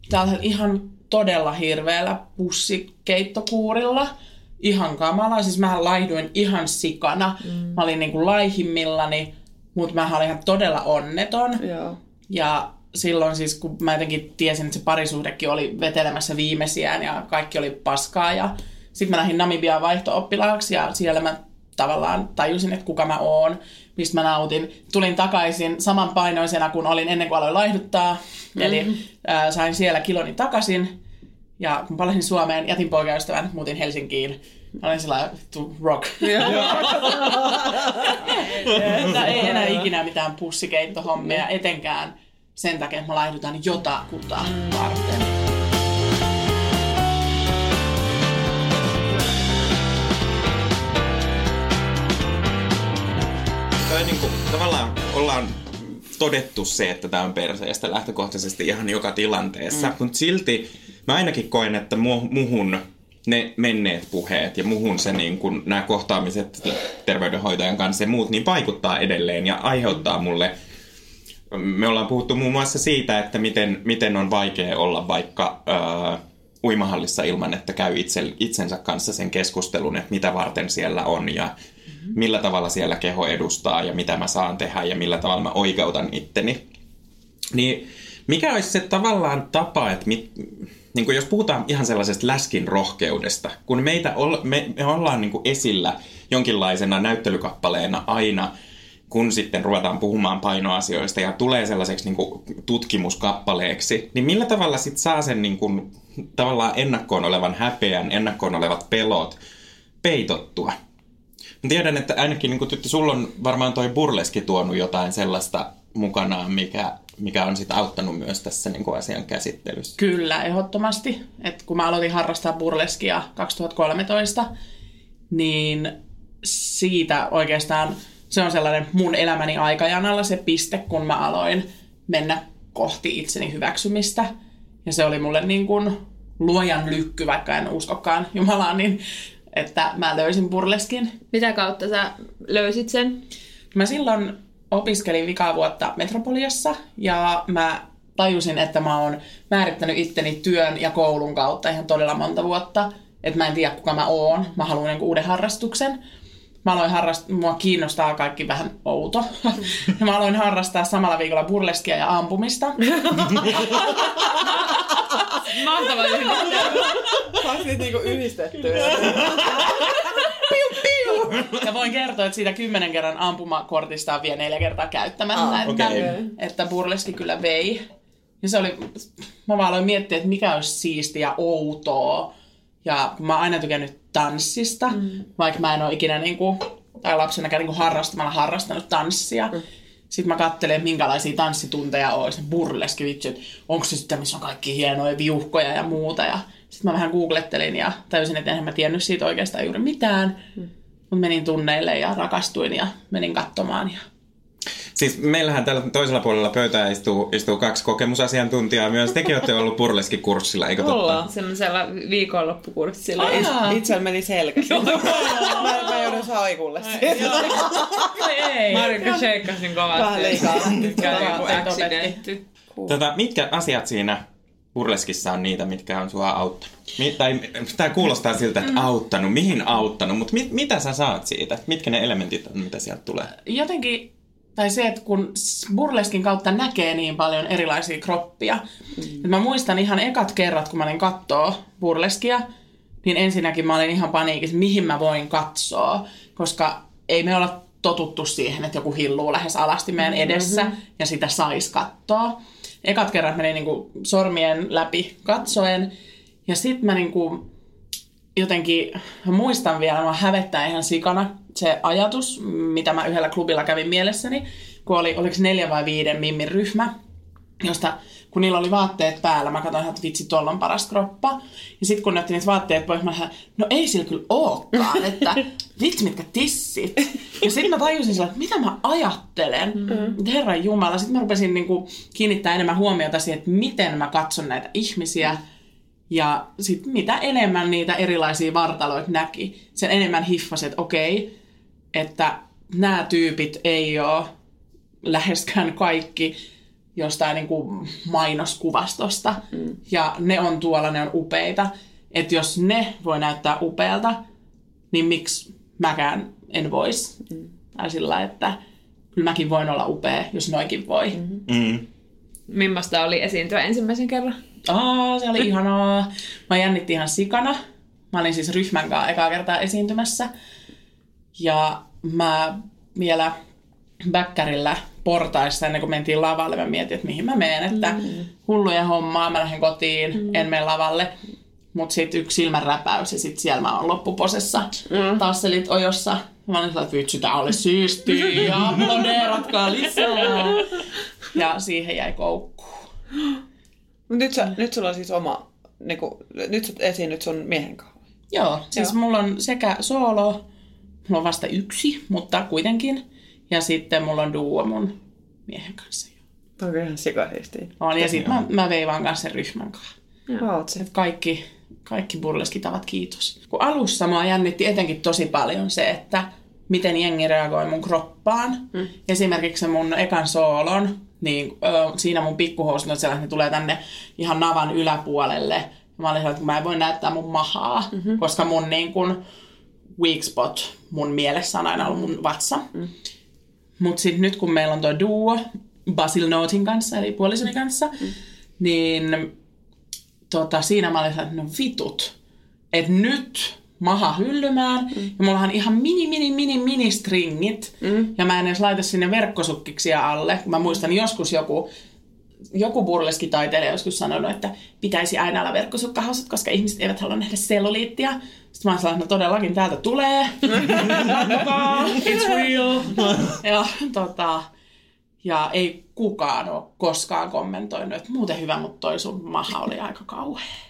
Tällaisella ihan todella hirveällä pussikeittokuurilla. Ihan kamala, siis mähän laihduin ihan sikana. Mm. Mä olin niinku laihimmillani, mutta mä olin ihan todella onneton. Joo. Ja silloin siis, kun mä jotenkin tiesin, että se parisuhdekin oli vetelemässä viimeisiään ja kaikki oli paskaa. Ja sitten mä lähdin Namibiaan vaihto-oppilaaksi ja siellä mä tavallaan tajusin, että kuka mä oon, mistä mä nautin. Tulin takaisin saman painoisena kuin olin ennen kuin aloin laihduttaa. Mm-hmm. Eli äh, sain siellä kiloni takaisin. Ja kun palasin Suomeen, jätin poikaystävän, muutin Helsinkiin. Mä olin sillä vittu rock. Että ei enää ikinä mitään pussikeittohommia, etenkään sen takia, että mä laihdutan jotakuta varten. Tai niin kuin, tavallaan ollaan todettu se, että tämä on perseestä lähtökohtaisesti ihan joka tilanteessa, mm. mutta silti mä ainakin koen, että mu- muhun ne menneet puheet ja muhun se niin kun, nämä kohtaamiset terveydenhoitajan kanssa ja muut, niin vaikuttaa edelleen ja aiheuttaa mulle me ollaan puhuttu muun muassa siitä, että miten, miten on vaikea olla vaikka ää, uimahallissa ilman, että käy itse, itsensä kanssa sen keskustelun, että mitä varten siellä on ja millä tavalla siellä keho edustaa ja mitä mä saan tehdä ja millä tavalla mä oikeutan itteni. Niin mikä olisi se tavallaan tapa, että mit, niin kuin jos puhutaan ihan sellaisesta läskin rohkeudesta, kun meitä ol, me, me ollaan niin kuin esillä jonkinlaisena näyttelykappaleena aina, kun sitten ruvetaan puhumaan painoasioista ja tulee sellaiseksi niin kuin tutkimuskappaleeksi, niin millä tavalla sitten saa sen niin kuin, tavallaan ennakkoon olevan häpeän, ennakkoon olevat pelot peitottua? Mä tiedän, että ainakin niin tyttö, sulla on varmaan toi burleski tuonut jotain sellaista mukanaan, mikä, mikä on sitten auttanut myös tässä niin kuin asian käsittelyssä. Kyllä, ehdottomasti. Et kun mä aloitin harrastaa burleskia 2013, niin siitä oikeastaan se on sellainen mun elämäni aikajanalla se piste, kun mä aloin mennä kohti itseni hyväksymistä. Ja se oli mulle niin kuin luojan lykky, vaikka en uskokaan Jumalaan, niin että mä löysin burleskin. Mitä kautta sä löysit sen? Mä silloin opiskelin vikaa vuotta Metropoliassa ja mä tajusin, että mä oon määrittänyt itteni työn ja koulun kautta ihan todella monta vuotta. Että mä en tiedä, kuka mä oon. Mä haluan niin uuden harrastuksen. Mä aloin harrastaa, mua kiinnostaa kaikki vähän outo. Ja mä aloin harrastaa samalla viikolla burleskia ja ampumista. Mahtava Saako niitä niinku yhdistettyä? Ja voin kertoa, että siitä kymmenen kerran ampumakortista on vielä neljä kertaa käyttämättä. Ah, että, okei. että burleski kyllä vei. Ja se oli, mä vaan aloin miettiä, että mikä olisi siistiä ja outoa. Ja mä oon aina tykännyt tanssista, mm. vaikka mä en ole ikinä niinku, tai lapsenakaan niinku harrastamalla harrastanut tanssia. Mm. Sitten mä katselen, minkälaisia tanssitunteja on, se burleski vitsi, että onko se sitten, missä on kaikki hienoja viuhkoja ja muuta. Ja sitten mä vähän googlettelin ja tajusin, että enhän mä tiennyt siitä oikeastaan juuri mitään. Mm. Mut menin tunneille ja rakastuin ja menin katsomaan. Ja... Siis meillähän tällä toisella puolella pöytää istuu, istuu kaksi kokemusasiantuntijaa myös. Tekin olette ollut burleskikurssilla, eikö totta? Ollaan. Semmoisella viikonloppukurssilla. Aa. Itsellä meni selkä. mä, mä joudun saikulle Ai ei. Marika sheikkasin kovasti. Vähän liikaa. Tota, mitkä asiat siinä burleskissa on niitä, mitkä on sua auttanut? Mi- tai tämä kuulostaa siltä, että auttanut. Mihin auttanut? Mutta mit, mitä sä saat siitä? Mitkä ne elementit on, mitä sieltä tulee? jotenkin, tai se, että kun burleskin kautta näkee niin paljon erilaisia kroppia. Mm. Mä muistan ihan ekat kerrat, kun mä olin kattoo burleskia, niin ensinnäkin mä olin ihan paniikissa, mihin mä voin katsoa, koska ei me olla totuttu siihen, että joku hilluu lähes alasti meidän edessä mm-hmm. ja sitä sais katsoa. Ekat kerrat meni niinku sormien läpi katsoen. Ja sitten mä niinku jotenkin muistan vielä, mä hävettää ihan sikana se ajatus, mitä mä yhdellä klubilla kävin mielessäni, kun oli, oliko neljä vai viiden mimmin ryhmä, josta kun niillä oli vaatteet päällä, mä katsoin, että vitsi, tuolla on paras kroppa. Ja sitten kun ne otti niitä vaatteet pois, mä lähdin, no ei sillä kyllä ookaan, että vitsi mitkä tissit. Ja sitten mä tajusin sillä, että mitä mä ajattelen. Mm. Herran Jumala. Sitten mä rupesin niinku kiinnittää enemmän huomiota siihen, että miten mä katson näitä ihmisiä. Ja sitten mitä enemmän niitä erilaisia vartaloita näki, sen enemmän hiffasi, että okei, että nämä tyypit ei ole läheskään kaikki jostain niin kuin mainoskuvastosta. Mm. Ja ne on tuolla, ne on upeita. Että jos ne voi näyttää upealta, niin miksi mäkään en vois? Mm. Tai sillä että kyllä mäkin voin olla upea, jos noikin voi. Mm-hmm. Mm. Millaista oli esiintyä ensimmäisen kerran? Aa, se oli ihanaa. Mä jännitti ihan sikana. Mä olin siis ryhmän kanssa ekaa kertaa esiintymässä. Ja mä vielä bäkkärillä portaissa ennen kuin mentiin lavalle, mä mietin, että mihin mä menen, että hulluja hommaa, mä lähden kotiin, en mene lavalle. Mutta sitten yksi silmän räpäys ja sitten siellä mä oon loppuposessa mm. tasselit ojossa. Mä olin sellainen, että vitsi, tää oli siistiä ja blodeeratkaa lisää. Ja siihen jäi koukkuun. Mut nyt, sä, nyt sulla on siis oma, niinku, nyt sä esiinnyt sun miehen kanssa. Joo, siis Joo. mulla on sekä solo, mulla on vasta yksi, mutta kuitenkin. Ja sitten mulla on duo mun miehen kanssa. Toi on ihan sikasiistiä. On, ja sitten mä, mä veivaan kanssa sen ryhmän kanssa. Et kaikki, kaikki burleskitavat kiitos. Kun alussa mua jännitti etenkin tosi paljon se, että miten jengi reagoi mun kroppaan. Mm. Esimerkiksi se mun ekan soolon, niin ö, siinä mun pikkuhousut on sellainen, että ne tulee tänne ihan navan yläpuolelle. Ja mä olin sellainen, että mä en voi näyttää mun mahaa, mm-hmm. koska mun niin kun, weak spot mun mielessä on aina ollut mun vatsa. Mm. Mutta sitten nyt kun meillä on tuo duo Basil Notin kanssa, eli puolisoni kanssa, mm. niin tota, siinä mä olin että no vitut, että nyt maha hyllymään, mm. ja mulla on ihan mini, mini, mini, mini stringit, mm. ja mä en edes laita sinne verkkosukkiksia alle. Mä muistan joskus joku, joku burleskitaiteilija joskus sanonut, että pitäisi aina olla verkkosukkahousut, koska ihmiset eivät halua nähdä selluliittia. Sitten mä oon sellainen, no todellakin täältä tulee. It's real. ja, tota, ja ei kukaan ole koskaan kommentoinut, että muuten hyvä, mutta toi sun maha oli aika kauhea.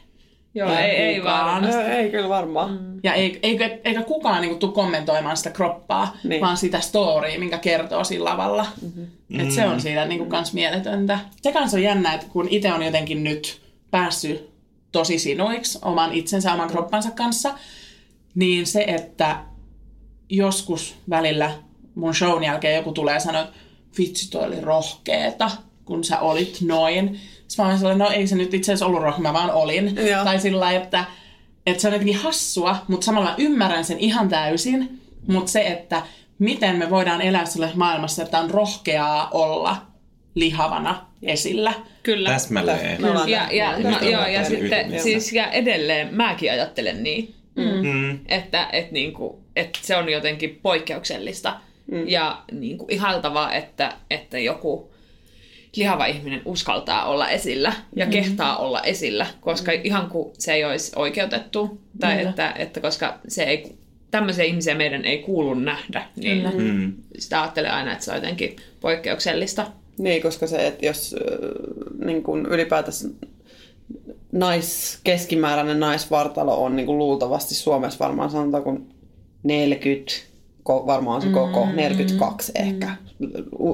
Joo, ei, ei kukaan. vaan. No, ei kyllä varmaan. Mm. Ja ei, eikä, eikä kukaan niin tule kommentoimaan sitä kroppaa, Niin. vaan sitä storya, minkä kertoo siinä lavalla. Mm-hmm. Et se on siinä niin kuin, kans mieletöntä. Se kans on jännä, että kun itse on jotenkin nyt päässyt tosi sinuiksi oman itsensä, oman kroppansa kanssa, niin se, että joskus välillä mun shown jälkeen joku tulee sanoa, että vitsi, toi oli rohkeeta, kun sä olit noin. Sitten mä olin sellainen, no ei se nyt itse asiassa ollut rohkea, mä vaan olin. Joo. Tai sillä lailla, että, että se on jotenkin hassua, mutta samalla mä ymmärrän sen ihan täysin. Mutta se, että miten me voidaan elää sellaisessa maailmassa, että on rohkeaa olla lihavana esillä. Kyllä. Täsmälleen. Ollaan Ja, ja, no, ollaan joo, ja sitten siis ja edelleen mäkin ajattelen niin, Mm. että, että, niinku, että se on jotenkin poikkeuksellista mm. ja niinku, ihaltavaa, että, että joku lihava ihminen uskaltaa olla esillä ja mm. kehtaa olla esillä, koska mm. ihan kuin se ei olisi oikeutettu, tai Kyllä. että, että koska se ei, tämmöisiä ihmisiä meidän ei kuulu nähdä, niin Kyllä. Mm. sitä ajattelee aina, että se on jotenkin poikkeuksellista. Niin, koska se, että jos niin kuin ylipäätänsä nais, keskimääräinen naisvartalo on niin kuin luultavasti Suomessa varmaan sanotaanko 40, ko- varmaan se koko, 42 ehkä.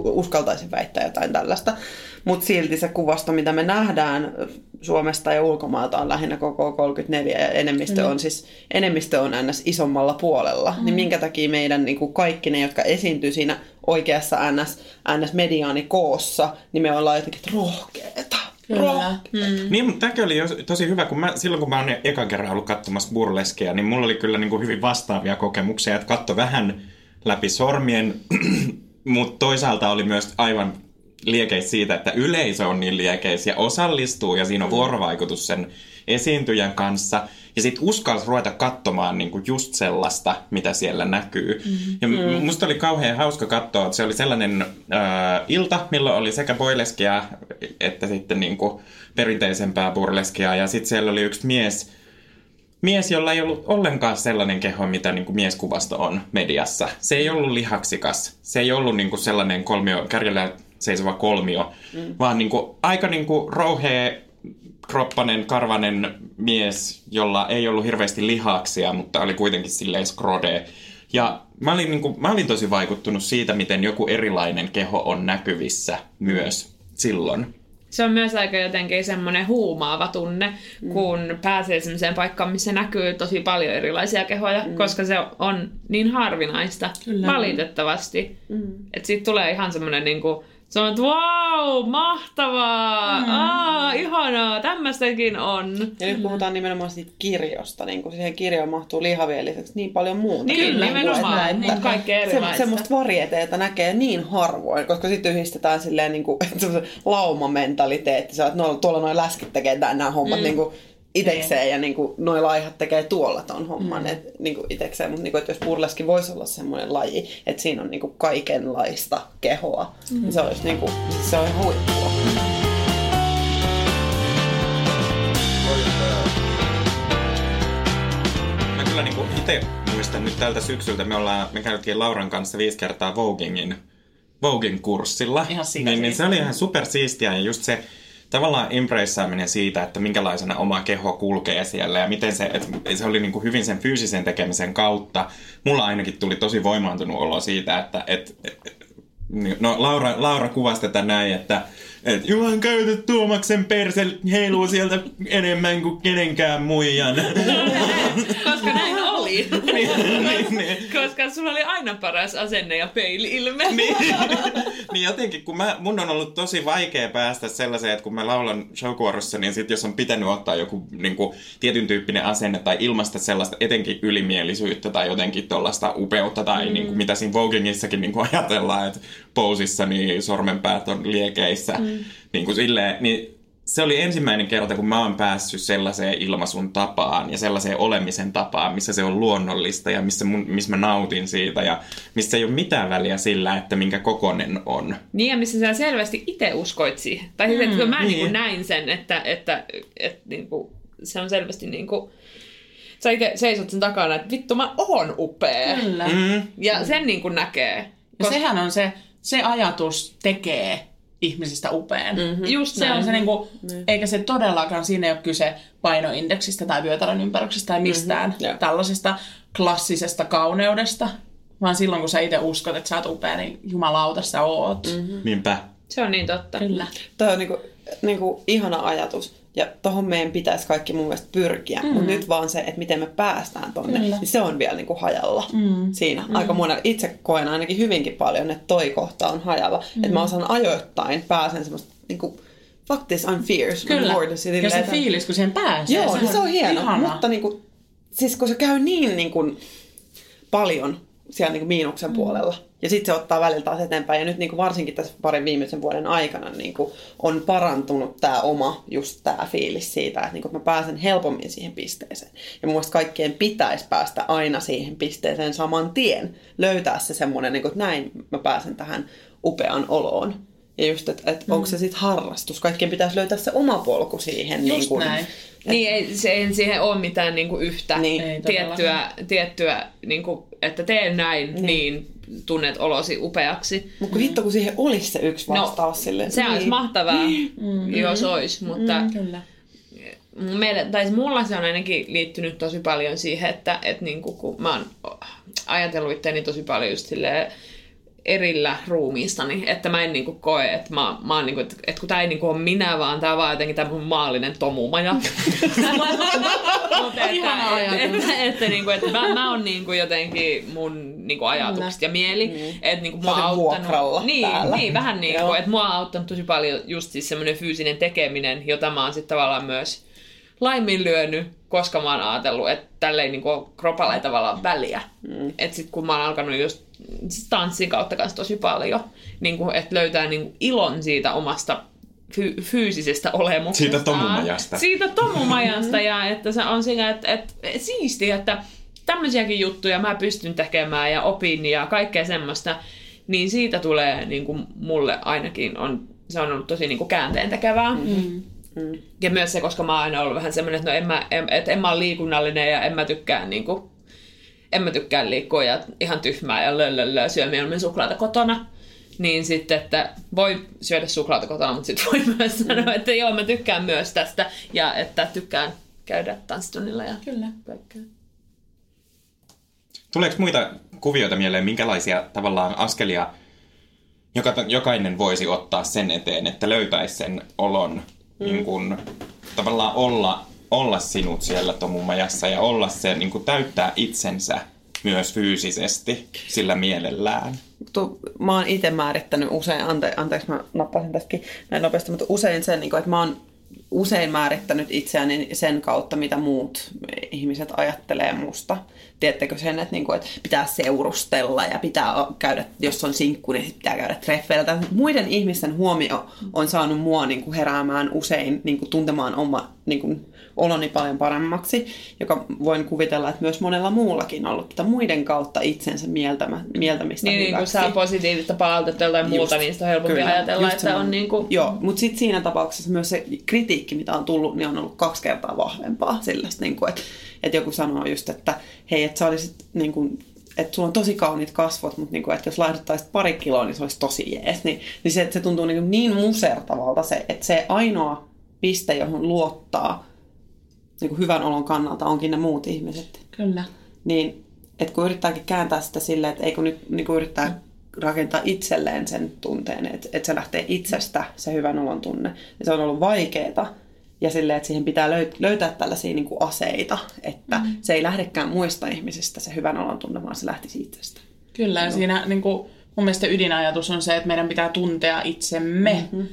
Uskaltaisin väittää jotain tällaista. Mutta silti se kuvasto, mitä me nähdään Suomesta ja ulkomailta on lähinnä koko 34 ja enemmistö on siis enemmistö on ns. isommalla puolella. Niin minkä takia meidän niin kuin kaikki ne, jotka esiintyy siinä oikeassa ns, ns mediaanikoossa, niin me ollaan jotenkin että rohkeeta. Kyllä. Niin, mutta tämäkin oli tosi hyvä, kun mä, silloin kun mä oon ekan kerran ollut katsomassa burleskeja, niin mulla oli kyllä niin kuin hyvin vastaavia kokemuksia, että katto vähän läpi sormien, mutta toisaalta oli myös aivan liekeis siitä, että yleisö on niin liekeis ja osallistuu ja siinä on vuorovaikutus sen esiintyjän kanssa. Ja sitten uskalsi ruveta katsomaan niinku just sellaista, mitä siellä näkyy. Mm-hmm. Ja mm. musta oli kauhean hauska katsoa, että se oli sellainen äh, ilta, milloin oli sekä boileskia että sitten niinku perinteisempää burleskia. Ja sitten siellä oli yksi mies, mies, jolla ei ollut ollenkaan sellainen keho, mitä niin kuin mieskuvasto on mediassa. Se ei ollut lihaksikas. Se ei ollut niin kuin sellainen kolmio, kärjellä seisova kolmio, mm. vaan niin kuin, aika niin kuin rouhea, kroppanen, karvanen mies, jolla ei ollut hirveästi lihaksia, mutta oli kuitenkin silleen skrode. Ja mä olin, niin kuin, mä olin tosi vaikuttunut siitä, miten joku erilainen keho on näkyvissä myös silloin. Se on myös aika jotenkin semmoinen huumaava tunne, kun pääsee semmoiseen paikkaan, missä näkyy tosi paljon erilaisia kehoja, mm. koska se on niin harvinaista, Kyllä. valitettavasti. Mm. Että siitä tulee ihan semmoinen niinku, se on, että wow, mahtavaa, mm. aa, ihanaa, tämmöistäkin on. Ja nyt puhutaan nimenomaan siitä kirjosta, niin kun siihen kirjoon mahtuu lihavien lisäksi niin paljon muuta. Niin, nimenomaan, niin kaikkea erilaista. semmoista varieteita näkee niin harvoin, koska sitten yhdistetään silleen niin kuin, laumamentaliteetti. Se, on, että no, tuolla noin läskit tekee nämä hommat mm. niin kuin itekseen ja niin kuin, noi laihat tekee tuolla ton homman mm. et, niin kuin itekseen. Mutta niin kuin, että jos burleski voisi olla semmoinen laji, että siinä on niin kuin kaikenlaista kehoa, mm. niin se olisi niin kuin, se on huippua. itse muistan nyt tältä syksyltä, me, ollaan, me käytiin Lauran kanssa viisi kertaa Vogingin, Vogin kurssilla. Ihan niin, niin se oli ihan supersiistiä ja just se tavallaan impressaaminen siitä, että minkälaisena oma keho kulkee siellä ja miten se, että se oli niin kuin hyvin sen fyysisen tekemisen kautta. Mulla ainakin tuli tosi voimaantunut olo siitä, että et, et, no Laura, Laura kuvasi tätä näin, että et Juhan käytä Tuomaksen perse heiluu sieltä enemmän kuin kenenkään muijan. Koska oli. niin, niin, niin. Koska sulla oli aina paras asenne ja peili-ilme. niin, niin jotenkin, kun mä, mun on ollut tosi vaikea päästä sellaiseen, että kun mä laulan showkuorossa, niin sit jos on pitänyt ottaa joku niin kuin, tietyn tyyppinen asenne tai ilmaista sellaista etenkin ylimielisyyttä tai jotenkin tuollaista upeutta tai mm. niin kuin, mitä siinä Vogingissakin niin kuin ajatellaan, että pousissa niin sormenpäät on liekeissä, mm. niin kuin silleen, niin se oli ensimmäinen kerta, kun mä oon päässyt sellaiseen ilmaisun tapaan ja sellaiseen olemisen tapaan, missä se on luonnollista ja missä, mun, missä mä nautin siitä ja missä ei ole mitään väliä sillä, että minkä kokonen on. Niin, ja missä sä selvästi itse uskoit siihen. Tai siis, että kun mä niin. niin kuin näin sen, että, että, että niin kuin, se on selvästi niin kuin, sä itse seisot sen takana, että vittu mä oon upea. Kyllä. Mm. Ja sen niin kuin näkee. Ja sehän on se, se ajatus tekee ihmisistä upean. Mm-hmm. Just Se näin. on se niinku, eikä se todellakaan, siinä ei ole kyse painoindeksistä tai vyötärön ympäryksestä tai mistään mm-hmm. tällaisesta klassisesta kauneudesta, vaan silloin kun sä itse uskot, että sä oot upea, niin jumalauta sä oot. Mm-hmm. Niinpä. Se on niin totta. Kyllä. Toi on niinku, niinku ihana ajatus. Ja tohon meidän pitäisi kaikki mun mielestä pyrkiä. Mm. Mutta nyt vaan se, että miten me päästään tonne, Kyllä. niin se on vielä niinku hajalla mm. siinä. Mm. Aika monella. Itse koen ainakin hyvinkin paljon, että toi kohta on hajalla. Mm. Että mä osaan ajoittain, pääsen semmoista niinku, fuck this, I'm fierce. Kyllä. I'm. Ja se että- fiilis, kun siihen pääsee. Joo, niin se on hieno. ihana. Mutta niinku, siis kun se käy niin niinku, paljon siellä niinku miinuksen mm. puolella. Ja sitten se ottaa välillä taas eteenpäin. Ja nyt niinku varsinkin tässä parin viimeisen vuoden aikana niinku on parantunut tämä oma just tämä fiilis siitä, että niinku, että mä pääsen helpommin siihen pisteeseen. Ja mun mielestä kaikkien pitäisi päästä aina siihen pisteeseen saman tien. Löytää se semmoinen, niinku, että näin mä pääsen tähän upeaan oloon. Ja just, että et mm. onko se sitten harrastus. Kaikkien pitäisi löytää se oma polku siihen. Just niin kuin, näin. Niin ei, se, ei siihen ole mitään niinku yhtä Niin. Ei tiettyä, tiettyä niinku, että tee näin, niin, niin tunnet olosi upeaksi. Mutta hitto, kun siihen olisi se yksi vastaus no, silleen. Se olisi mahtavaa, mm, jos olisi, mutta mm. Kyllä. meille, tai siis mulla se on ainakin liittynyt tosi paljon siihen, että, että niinku, kun mä oon ajatellut itseäni tosi paljon just silleen erillä ruumiistani, että mä en niinku koe, että mä, mä oon niinku, että, että kun tää ei niinku ole minä, vaan tää on vaan jotenkin tämä mun maallinen tomumaja. Mutta että, että, että, että, niinku, että mä, mä oon niinku jotenkin mun niinku ajatukset ja mieli, mm. että niinku mua auttanut... niin, täällä. niin, vähän niin kuin, että mua on auttanut tosi paljon just siis semmoinen fyysinen tekeminen, jota mä oon sitten tavallaan myös laiminlyönyt, koska mä oon ajatellut, että tällä ei niinku kropalla ei tavallaan väliä. Mm. Että sit kun mä oon alkanut just tanssin kautta kanssa tosi paljon, niinku, että löytää niinku ilon siitä omasta fy- fyysisestä olemuksesta. Siitä tomumajasta. Siitä tomumajasta ja että se on siinä, että, että siistiä, että tämmöisiäkin juttuja mä pystyn tekemään ja opin ja kaikkea semmoista, niin siitä tulee niin kuin mulle ainakin on, se on ollut tosi niin kuin käänteen tekevää. Mm. Ja myös se, koska mä oon aina ollut vähän semmoinen, että no en mä, en, että en mä ole liikunnallinen ja en mä tykkää niin kuin, en mä tykkää liikkua ja ihan tyhmää ja löllöllö, syö mieluummin suklaata kotona. Niin sitten, että voi syödä suklaata kotona, mutta sitten voi myös sanoa, että joo, mä tykkään myös tästä ja että tykkään käydä tanssitunnilla ja Kyllä. kaikkea. Tuleeko muita kuvioita mieleen, minkälaisia tavallaan askelia joka, jokainen voisi ottaa sen eteen, että löytäisi sen olon, mm. niin kun, tavallaan olla, olla sinut siellä tomumajassa ja olla se, niin kun, täyttää itsensä myös fyysisesti sillä mielellään. tu, mä oon itse määrittänyt usein, ante, anteeksi mä nappasin tästäkin näin nopeasti, mutta usein sen, niin kuin, että mä oon usein määrittänyt itseäni sen kautta, mitä muut ihmiset ajattelee musta. Tiedättekö sen, että, niin kuin, että pitää seurustella ja pitää käydä, jos on sinkku, niin pitää käydä treffeillä. Tai Muiden ihmisten huomio on saanut mua niin kuin heräämään usein niin kuin tuntemaan oma niin kuin, oloni paljon paremmaksi, joka voin kuvitella, että myös monella muullakin on ollut tätä muiden kautta itsensä mieltämä, mieltämistä Niin, niin kun hyväksi. saa positiivista palautetta Just, muuta, niin sitä on helpompi kyllä, ajatella, just että on semmoinen- niin kuin... Joo, mutta sitten siinä tapauksessa myös se kritiikki, mitä on tullut, niin on ollut kaksi kertaa vahvempaa. Sellaista, niin kuin, että, että joku sanoo just, että hei, että sä olisit niin kuin, että sulla on tosi kauniit kasvot, mutta niin kuin, että jos laihduttaisit pari kiloa, niin se olisi tosi jees. Niin, niin se, että se tuntuu niin, niin musertavalta se, että se ainoa piste, johon luottaa niin kuin hyvän olon kannalta onkin ne muut ihmiset. Kyllä. Niin, että kun yrittääkin kääntää sitä silleen, että ei kun nyt niin kuin yrittää rakentaa itselleen sen tunteen, että, että se lähtee itsestä, se hyvän olon tunne. Ja se on ollut vaikeaa. Ja silleen, että siihen pitää löyt- löytää tällaisia niin kuin aseita, että mm. se ei lähdekään muista ihmisistä se hyvän olon tunne, vaan se lähtisi itsestä. Kyllä, ja siinä niin kuin, mun mielestä ydinajatus on se, että meidän pitää tuntea itsemme. Mm-hmm.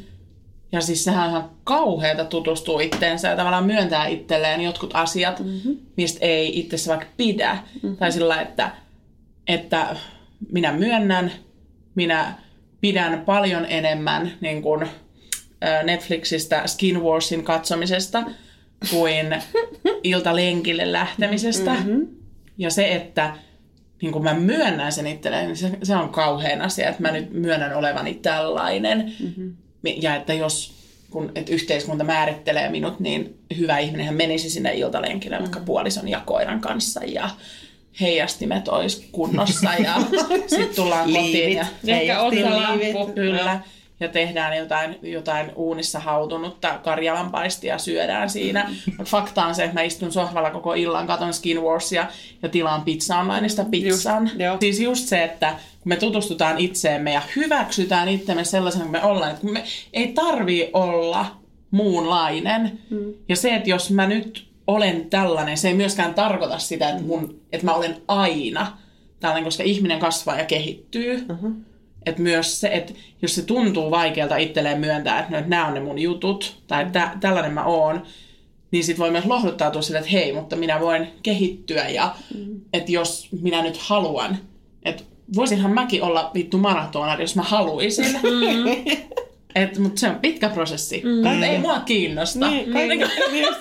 Ja siis sehän on ihan kauheata tutustua itteensä ja tavallaan myöntää itselleen jotkut asiat, mm-hmm. mistä ei itsessä vaikka pidä. Mm-hmm. Tai sillä, että, että minä myönnän, minä pidän paljon enemmän niin kuin, Netflixistä Skin Warsin katsomisesta kuin iltalenkille lähtemisestä. Mm-hmm. Ja se, että niin kun mä myönnän sen itselleen, niin se, se on kauhean asia, että mä nyt myönnän olevani tällainen. Mm-hmm. Ja että jos kun, että yhteiskunta määrittelee minut, niin hyvä ihminenhän menisi sinne iltalenkille mm-hmm. vaikka puolison ja koiran kanssa ja heijastimet olisi kunnossa ja sitten tullaan kotiin ja Ehkä otsalamppu. Kyllä. Ja tehdään jotain, jotain uunissa hautunutta karjalanpaistia, syödään siinä. Mutta fakta on se, että mä istun sohvalla koko illan, katon Skin Warsia ja tilaan pizza onlineista pizzan. Just, joo. siis just se, että kun me tutustutaan itseemme ja hyväksytään itsemme sellaisena kuin me ollaan, että kun me ei tarvii olla muunlainen. Mm. Ja se, että jos mä nyt olen tällainen, se ei myöskään tarkoita sitä, että, mun, että mä olen aina tällainen, koska ihminen kasvaa ja kehittyy. Uh-huh. Että myös se, että jos se tuntuu vaikealta itselleen myöntää, että, no, että nämä on ne mun jutut, tai että tällainen mä oon, niin sit voi myös lohduttautua sille, että hei, mutta minä voin kehittyä ja mm. että jos minä nyt haluan, että voisinhan mäkin olla vittu maratonari, jos mä haluaisin. Mm. Et, mutta se on pitkä prosessi. Mm. Ei mua kiinnosta. Niin, kaikki, niin just,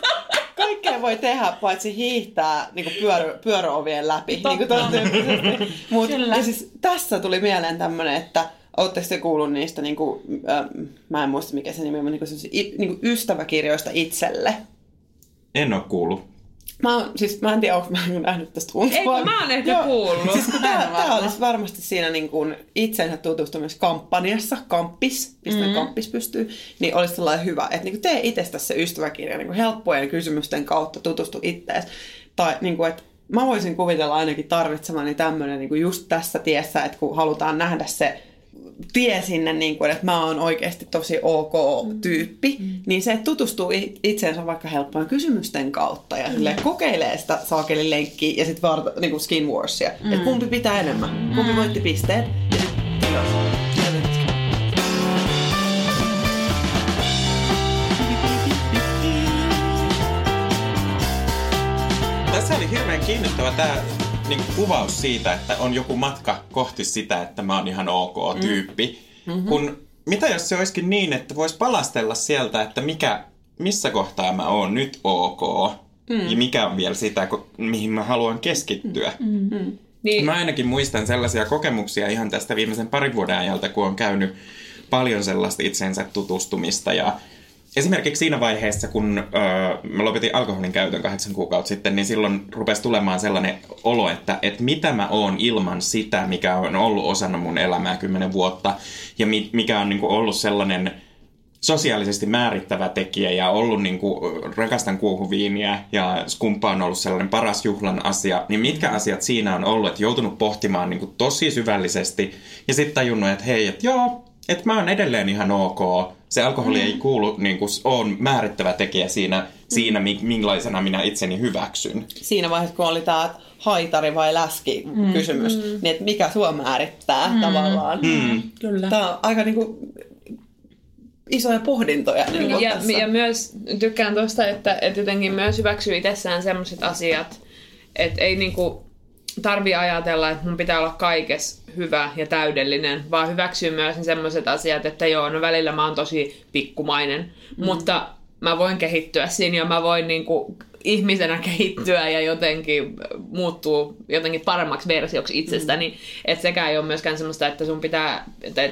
kaikkea voi tehdä, paitsi hiihtää niin pyörö, pyöröovien läpi. Niin kuin Mut, ja siis tässä tuli mieleen tämmöinen, että Oletteko te kuullut niistä, niin kuin, äh, mä en muista mikä se nimi on, niin kuin, niin kuin ystäväkirjoista itselle? En ole kuullut. Mä, oon, siis, mä en tiedä, onko mä nähnyt tästä. Eikö mä oon ehkä Joo. kuullut? Siis tää, tää olisi varmasti siinä niin kuin itsensä tutustumiskampanjassa, kamppis, pistä mm-hmm. kamppis pystyy, niin olisi sellainen hyvä, että niin kuin tee itsestä se ystäväkirja niin kuin helppojen kysymysten kautta tutustu ittees. Tai niin kuin, että mä voisin kuvitella ainakin tarvitsemani tämmöinen niin kuin just tässä tiessä, että kun halutaan nähdä se tie sinne, niin kuin, että mä oon oikeasti tosi ok-tyyppi, mm. niin se, että tutustuu itseensä vaikka helppojen kysymysten kautta ja mm. kokeilee sitä saakelin lenkkiä ja sitten varta, niin kuin skin warsia. Mm. Että kumpi pitää enemmän, kumpi voitti pisteet ja Tässä oli hirveän kiinnostavaa tämä niin kuvaus siitä, että on joku matka kohti sitä, että mä oon ihan ok-tyyppi. Mm-hmm. Kun, mitä jos se olisikin niin, että vois palastella sieltä, että mikä, missä kohtaa mä oon nyt ok, mm. ja mikä on vielä sitä, mihin mä haluan keskittyä. Mm-hmm. Niin, Mä ainakin muistan sellaisia kokemuksia ihan tästä viimeisen parin vuoden ajalta, kun on käynyt paljon sellaista itsensä tutustumista ja Esimerkiksi siinä vaiheessa, kun öö, mä lopetin alkoholin käytön kahdeksan kuukautta sitten, niin silloin rupesi tulemaan sellainen olo, että, että mitä mä oon ilman sitä, mikä on ollut osana mun elämää kymmenen vuotta, ja mi, mikä on niin kuin, ollut sellainen sosiaalisesti määrittävä tekijä ja ollut niin kuin, rakastan kuohuviiniä ja skumppa on ollut sellainen paras juhlan asia, niin mitkä asiat siinä on ollut, että joutunut pohtimaan niin kuin, tosi syvällisesti ja sitten tajunnut, että hei, että joo, että mä oon edelleen ihan ok. Se alkoholi mm. ei kuulu, niin kuin, on määrittävä tekijä siinä, siinä mi- millaisena minä itseni hyväksyn. Siinä vaiheessa, kun oli tämä haitari vai läski mm. kysymys, mm. niin että mikä sua määrittää mm. tavallaan. Mm. Kyllä. Tämä on aika niinku isoja pohdintoja. Niin ja, tässä. ja myös tykkään tuosta, että, että jotenkin myös hyväksyy itsessään sellaiset asiat, että ei niinku tarvi ajatella, että mun pitää olla kaikessa hyvä ja täydellinen, vaan hyväksyy myös sellaiset asiat, että joo, no välillä mä oon tosi pikkumainen, mm. mutta mä voin kehittyä siinä ja mä voin niinku ihmisenä kehittyä ja jotenkin muuttuu jotenkin paremmaksi versioksi itsestäni. Mm. Että sekään ei ole myöskään semmoista, että sun pitää, että,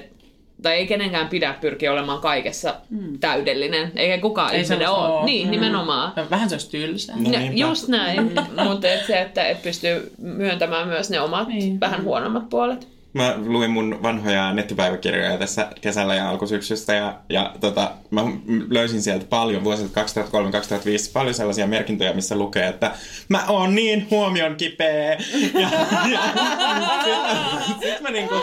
tai ei kenenkään pidä pyrkiä olemaan kaikessa mm. täydellinen. Eikä kukaan Ei ihminen ole. oo. Niin, Mm. nimenomaan. Vähän se olisi tylsää. No Ja just näin, mutta et se, että et pystyy myöntämään myös ne omat Niin. vähän huonommat puolet. Mä luin mun vanhoja nettipäiväkirjoja tässä kesällä ja alkusyksystä ja, ja tota, mä löysin sieltä paljon vuosilta 2003-2005 paljon sellaisia merkintöjä, missä lukee, että mä oon niin huomion kipeä. Ja, ja sitten sit mä niinku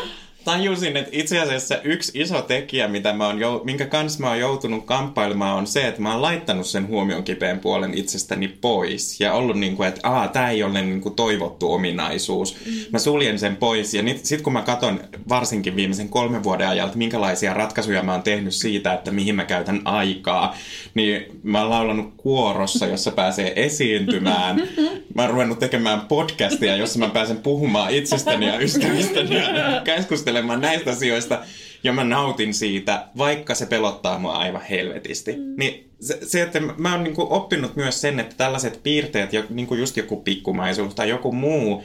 tajusin, että itse asiassa yksi iso tekijä, mitä mä oon, jou- minkä kanssa mä oon joutunut kamppailemaan, on se, että mä oon laittanut sen huomion kipeän puolen itsestäni pois. Ja ollut niin kuin, että aa, tää ei ole niin kuin toivottu ominaisuus. Mä suljen sen pois. Ja sitten kun mä katson varsinkin viimeisen kolmen vuoden ajalta, minkälaisia ratkaisuja mä oon tehnyt siitä, että mihin mä käytän aikaa, niin mä oon laulanut kuorossa, jossa pääsee esiintymään. Mä oon ruvennut tekemään podcastia, jossa mä pääsen puhumaan itsestäni ja ystävistäni ja keskustelemaan näistä asioista. Ja mä nautin siitä, vaikka se pelottaa mua aivan helvetisti. Mm. Niin se, se, että mä oon niinku oppinut myös sen, että tällaiset piirteet, jo, niinku just joku pikkumaisuus tai joku muu,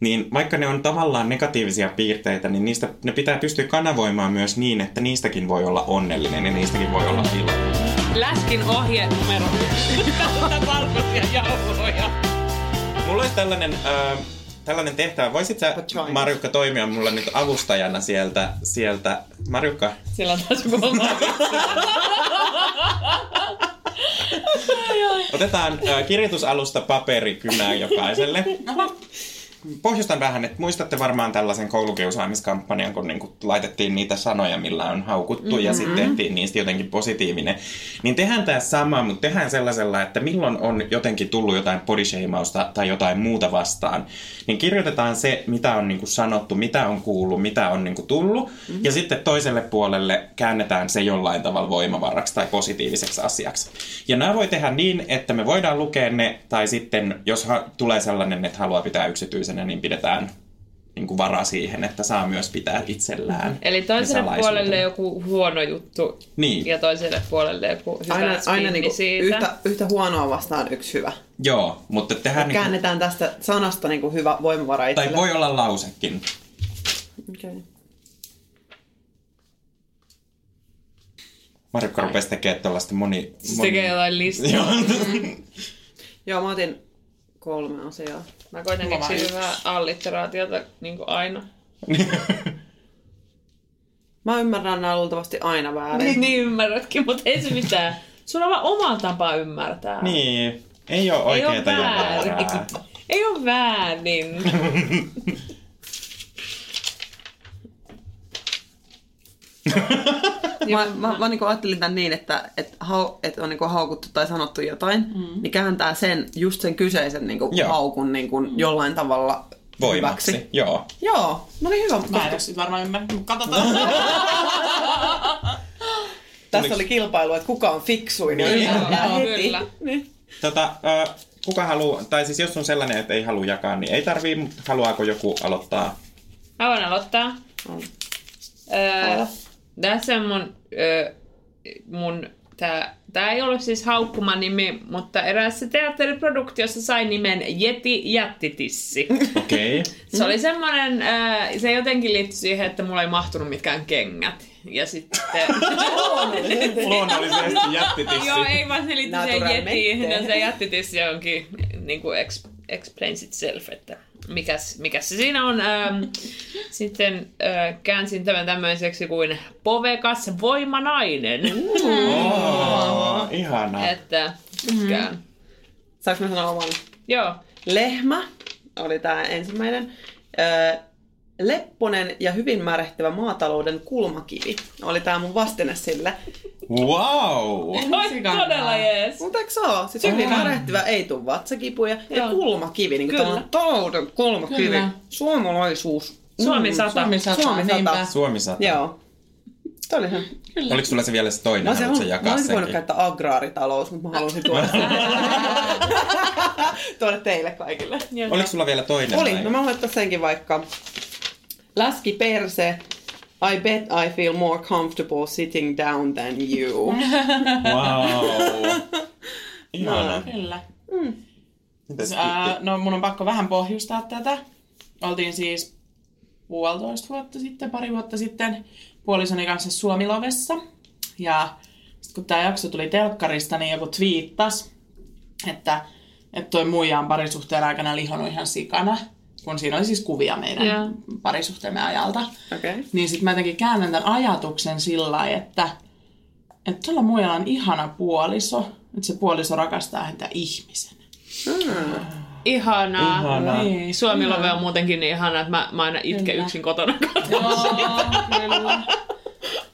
niin vaikka ne on tavallaan negatiivisia piirteitä, niin niistä, ne pitää pystyä kanavoimaan myös niin, että niistäkin voi olla onnellinen ja niistäkin voi olla iloinen. Läskin ohje numero yksi. Valkoisia jauhoja. Mulla olisi tällainen, äh, tällainen tehtävä. Voisit sä. Marjukka, toimia mulla nyt avustajana sieltä? sieltä. Marjukka, Sillä on taas joku otetaan äh, kirjoitusalusta paperikynää jokaiselle. Pohjustan vähän, että muistatte varmaan tällaisen koulukiusaamiskampanjan, kun niinku laitettiin niitä sanoja, millä on haukuttu mm-hmm. ja sitten tehtiin niistä jotenkin positiivinen. Niin tehdään tämä sama, mutta tehdään sellaisella, että milloin on jotenkin tullut jotain bodyshamausta tai jotain muuta vastaan. Niin kirjoitetaan se, mitä on niinku sanottu, mitä on kuullut, mitä on niinku tullut. Mm-hmm. Ja sitten toiselle puolelle käännetään se jollain tavalla voimavaraksi tai positiiviseksi asiaksi. Ja nämä voi tehdä niin, että me voidaan lukea ne, tai sitten jos ha- tulee sellainen, että haluaa pitää yksityisenä, niin pidetään niin kuin vara siihen, että saa myös pitää itsellään. Eli toiselle puolelle joku huono juttu Niin. ja toiselle puolelle joku hyvä Aina, aina spinni niinku siitä. yhtä, yhtä huonoa vastaan yksi hyvä. Joo, mutta tehdään niin kuin, Käännetään tästä sanasta niinku hyvä voimavara tai itselle. voi olla lausekin. Okay. Marjukka rupesi tekemään tällaista moni... Se moni... tekee jotain listaa. Joo. Joo, mä otin kolme asiaa. Mä koitan keksiä hyvää alliteraatiota niin kuin aina. Mä ymmärrän nämä luultavasti aina väärin. Niin, niin ymmärrätkin, mutta ei se mitään. Sulla on vaan oma tapa ymmärtää. niin, ei ole Ei oikeeta ole ja väärin. väärää. Ei ole väärin. Mä, mä, mä niinku ajattelin tämän niin, että, että, hau, että on niinku haukuttu tai sanottu jotain, mm. niin kääntää sen, just sen kyseisen niinku Joo. haukun niinku jollain tavalla Voimaksi, hyväksi. joo. Joo, no niin hyvä. Mä en ole sit varmaan mutta katsotaan. Tässä oli kilpailu, että kuka on fiksuin Niin. kyllä. Niin. Tota, äh, kuka haluaa, tai siis jos on sellainen, että ei halua jakaa, niin ei tarvii, mutta haluaako joku aloittaa? Mä voin aloittaa. On. Öö. Tässä on mun, öö, mun tää, tää ei ollut siis haukkuma nimi, mutta eräässä teatteriproduktiossa sai nimen Jeti Jättitissi. Okei. Okay. Se oli semmonen, öö, se jotenkin liittyi siihen, että mulla ei mahtunut mitkään kengät. Ja sitten... Luonnollisesti jättitissi. Joo, ei vaan se liittyy siihen jetiin. No se jättitissi onkin niin kuin ex, explains itself, että mikäs, mikäs se siinä on. Ähm, sitten äh, käänsin tämän tämmöiseksi kuin povekas voimanainen. Oh, ihana. että tykkään. Saanko mä sanoa oman? Joo. Lehmä oli tämä ensimmäinen. Öö, lepponen ja hyvin märehtivä maatalouden kulmakivi oli tämä mun vastine sille. Wow! Oi, Sikanaa. todella jees. Mutta eikö se ole? Siis hyvin märehtivä, ei tule vatsakipuja. Ja Joo. kulmakivi, niin Kyllä. kuin talouden kulmakivi. Kyllä. Suomalaisuus. Suomi sata. Suomi sata, Suomi sata. Suomi sata. Joo. Oli ihan... Oliko sulla se vielä se toinen? Mä olisin, halunnut, mä jakaa olisin voinut käyttää agraaritalous, mutta mä halusin tuoda sen. tuoda teille kaikille. Oliko sulla vielä toinen? Oli, vai? no mä voin ottaa senkin vaikka. Läski perse, I bet I feel more comfortable sitting down than you. Wow. Ihana. Kyllä. Ää, Kitti? no mun on pakko vähän pohjustaa tätä. Oltiin siis puolitoista vuotta sitten, pari vuotta sitten puolisoni kanssa Suomilovessa. Ja sitten kun tämä jakso tuli telkkarista, niin joku twiittas, että, että toi muija on parisuhteen aikana lihonut ihan sikana. Kun siinä oli siis kuvia meidän Joo. parisuhteemme ajalta. Okei. Okay. Niin sitten mä jotenkin käännän tämän ajatuksen sillä lailla, että, että tuolla muijalla on ihana puoliso, että se puoliso rakastaa häntä ihmisenä. Ihanaa. Ihanaa. Niin. Suomilove on muutenkin niin ihana, että mä, mä aina itken Kyllä. yksin kotona Joo.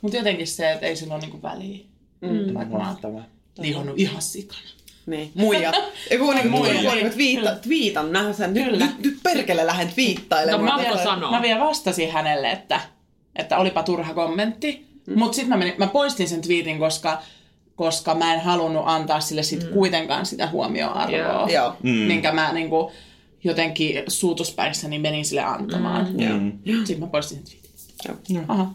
Mutta jotenkin se, että ei sillä ole niinku väliä. Mm, Vaikka mä oon Mahtavaa. lihonnut ihan sikana. Niin, muija. Joku niinku Muija. muija. Niinku twiita, twiitan, nähdä sen. Nyt, Kyllä. nyt, nyt perkele lähden No twiittailemaan. Mappo sanoo. Mä vielä vastasin hänelle, että, että olipa turha kommentti. Mm. Mutta sitten mä, menin- mä poistin sen twiitin, koska, koska mä en halunnut antaa sille sit mm. kuitenkaan sitä huomioarvoa, Joo. Joo. Mm. minkä mä niinku, jotenkin suutuspäissäni menin sille antamaan. Mm. Joo. Sitten mä poistin sen twiitin. Joo. Aha,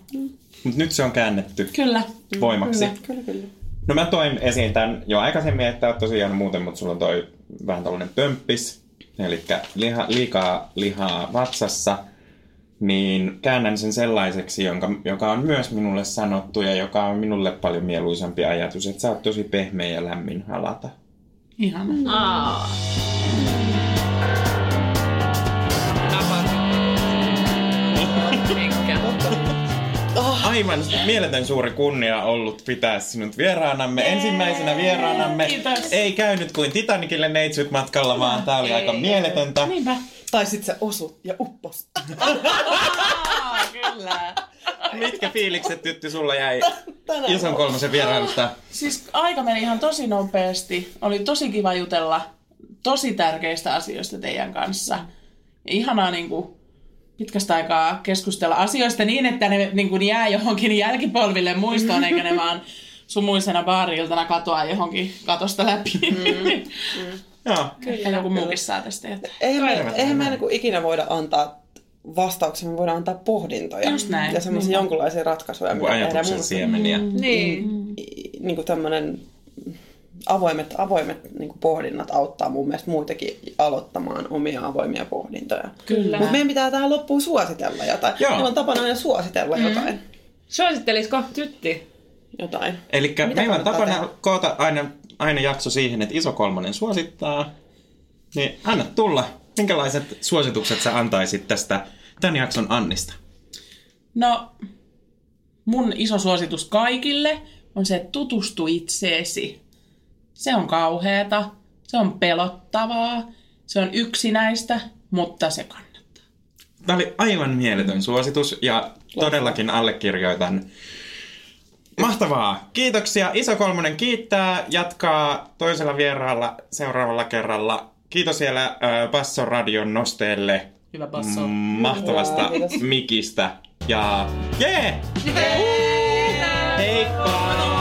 Mut nyt se on käännetty kyllä. voimaksi. Kyllä. Kyllä, kyllä. No mä toin esiin tämän jo aikaisemmin, että oot tosiaan muuten, mutta sulla on toi vähän tällainen pömppis, eli liha, liikaa lihaa vatsassa, niin käännän sen sellaiseksi, jonka, joka on myös minulle sanottu ja joka on minulle paljon mieluisampi ajatus, että sä oot tosi pehmeä ja lämmin halata. Ihana. Aa. Mikä? Aivan mieletön suuri kunnia ollut pitää sinut vieraanamme. Ensimmäisenä vieraanamme Kiitos. ei käynyt kuin Titanicille neitsyt matkalla, vaan tää oli aika mieletöntä. Niinpä. Tai sit se osu ja uppos. Kyllä. Mitkä fiilikset tytty sulla jäi Tänään ison kolmosen vierailusta? Siis aika meni ihan tosi nopeasti. Oli tosi kiva jutella tosi tärkeistä asioista teidän kanssa. Ja ihanaa niin kuin, pitkästä aikaa keskustella asioista niin, että ne niin kuin, jää johonkin jälkipolville muistoon, eikä ne vaan sumuisena baari-iltana katoa johonkin katosta läpi. Joo. Ehkä joku muukin saa tästä jotain. Eihän me, eihän me niinku ikinä voida antaa vastauksia, me voidaan antaa pohdintoja. Just näin. Ja semmoisia jonkunlaisia ratkaisuja, Joku ajatuksen Mun- siemeniä. Niin. niin kuin tämmöinen avoimet, avoimet niin kuin pohdinnat auttaa mun mielestä muitakin aloittamaan omia avoimia pohdintoja. Kyllä. Mutta meidän pitää tähän loppuun suositella jotain. Joo. Meillä on tapana aina suositella mm. jotain. Suosittelisiko tytti? jotain. Eli meillä on tapana tehdä? koota aina, aina jakso siihen, että iso kolmonen suosittaa. Niin anna tulla. Minkälaiset suositukset sä antaisit tästä tämän jakson Annista? No, mun iso suositus kaikille on se, että tutustu itseesi. Se on kauheata, se on pelottavaa, se on yksinäistä, mutta se kannattaa. Tämä oli aivan mieletön suositus ja todellakin allekirjoitan. Mahtavaa. Kiitoksia. Iso Kolmonen kiittää. Jatkaa toisella vieraalla seuraavalla kerralla. Kiitos siellä äh, Basson radion nosteelle Hyvä basso. mm, mahtavasta kiitos. mikistä. Ja jee! Heippa!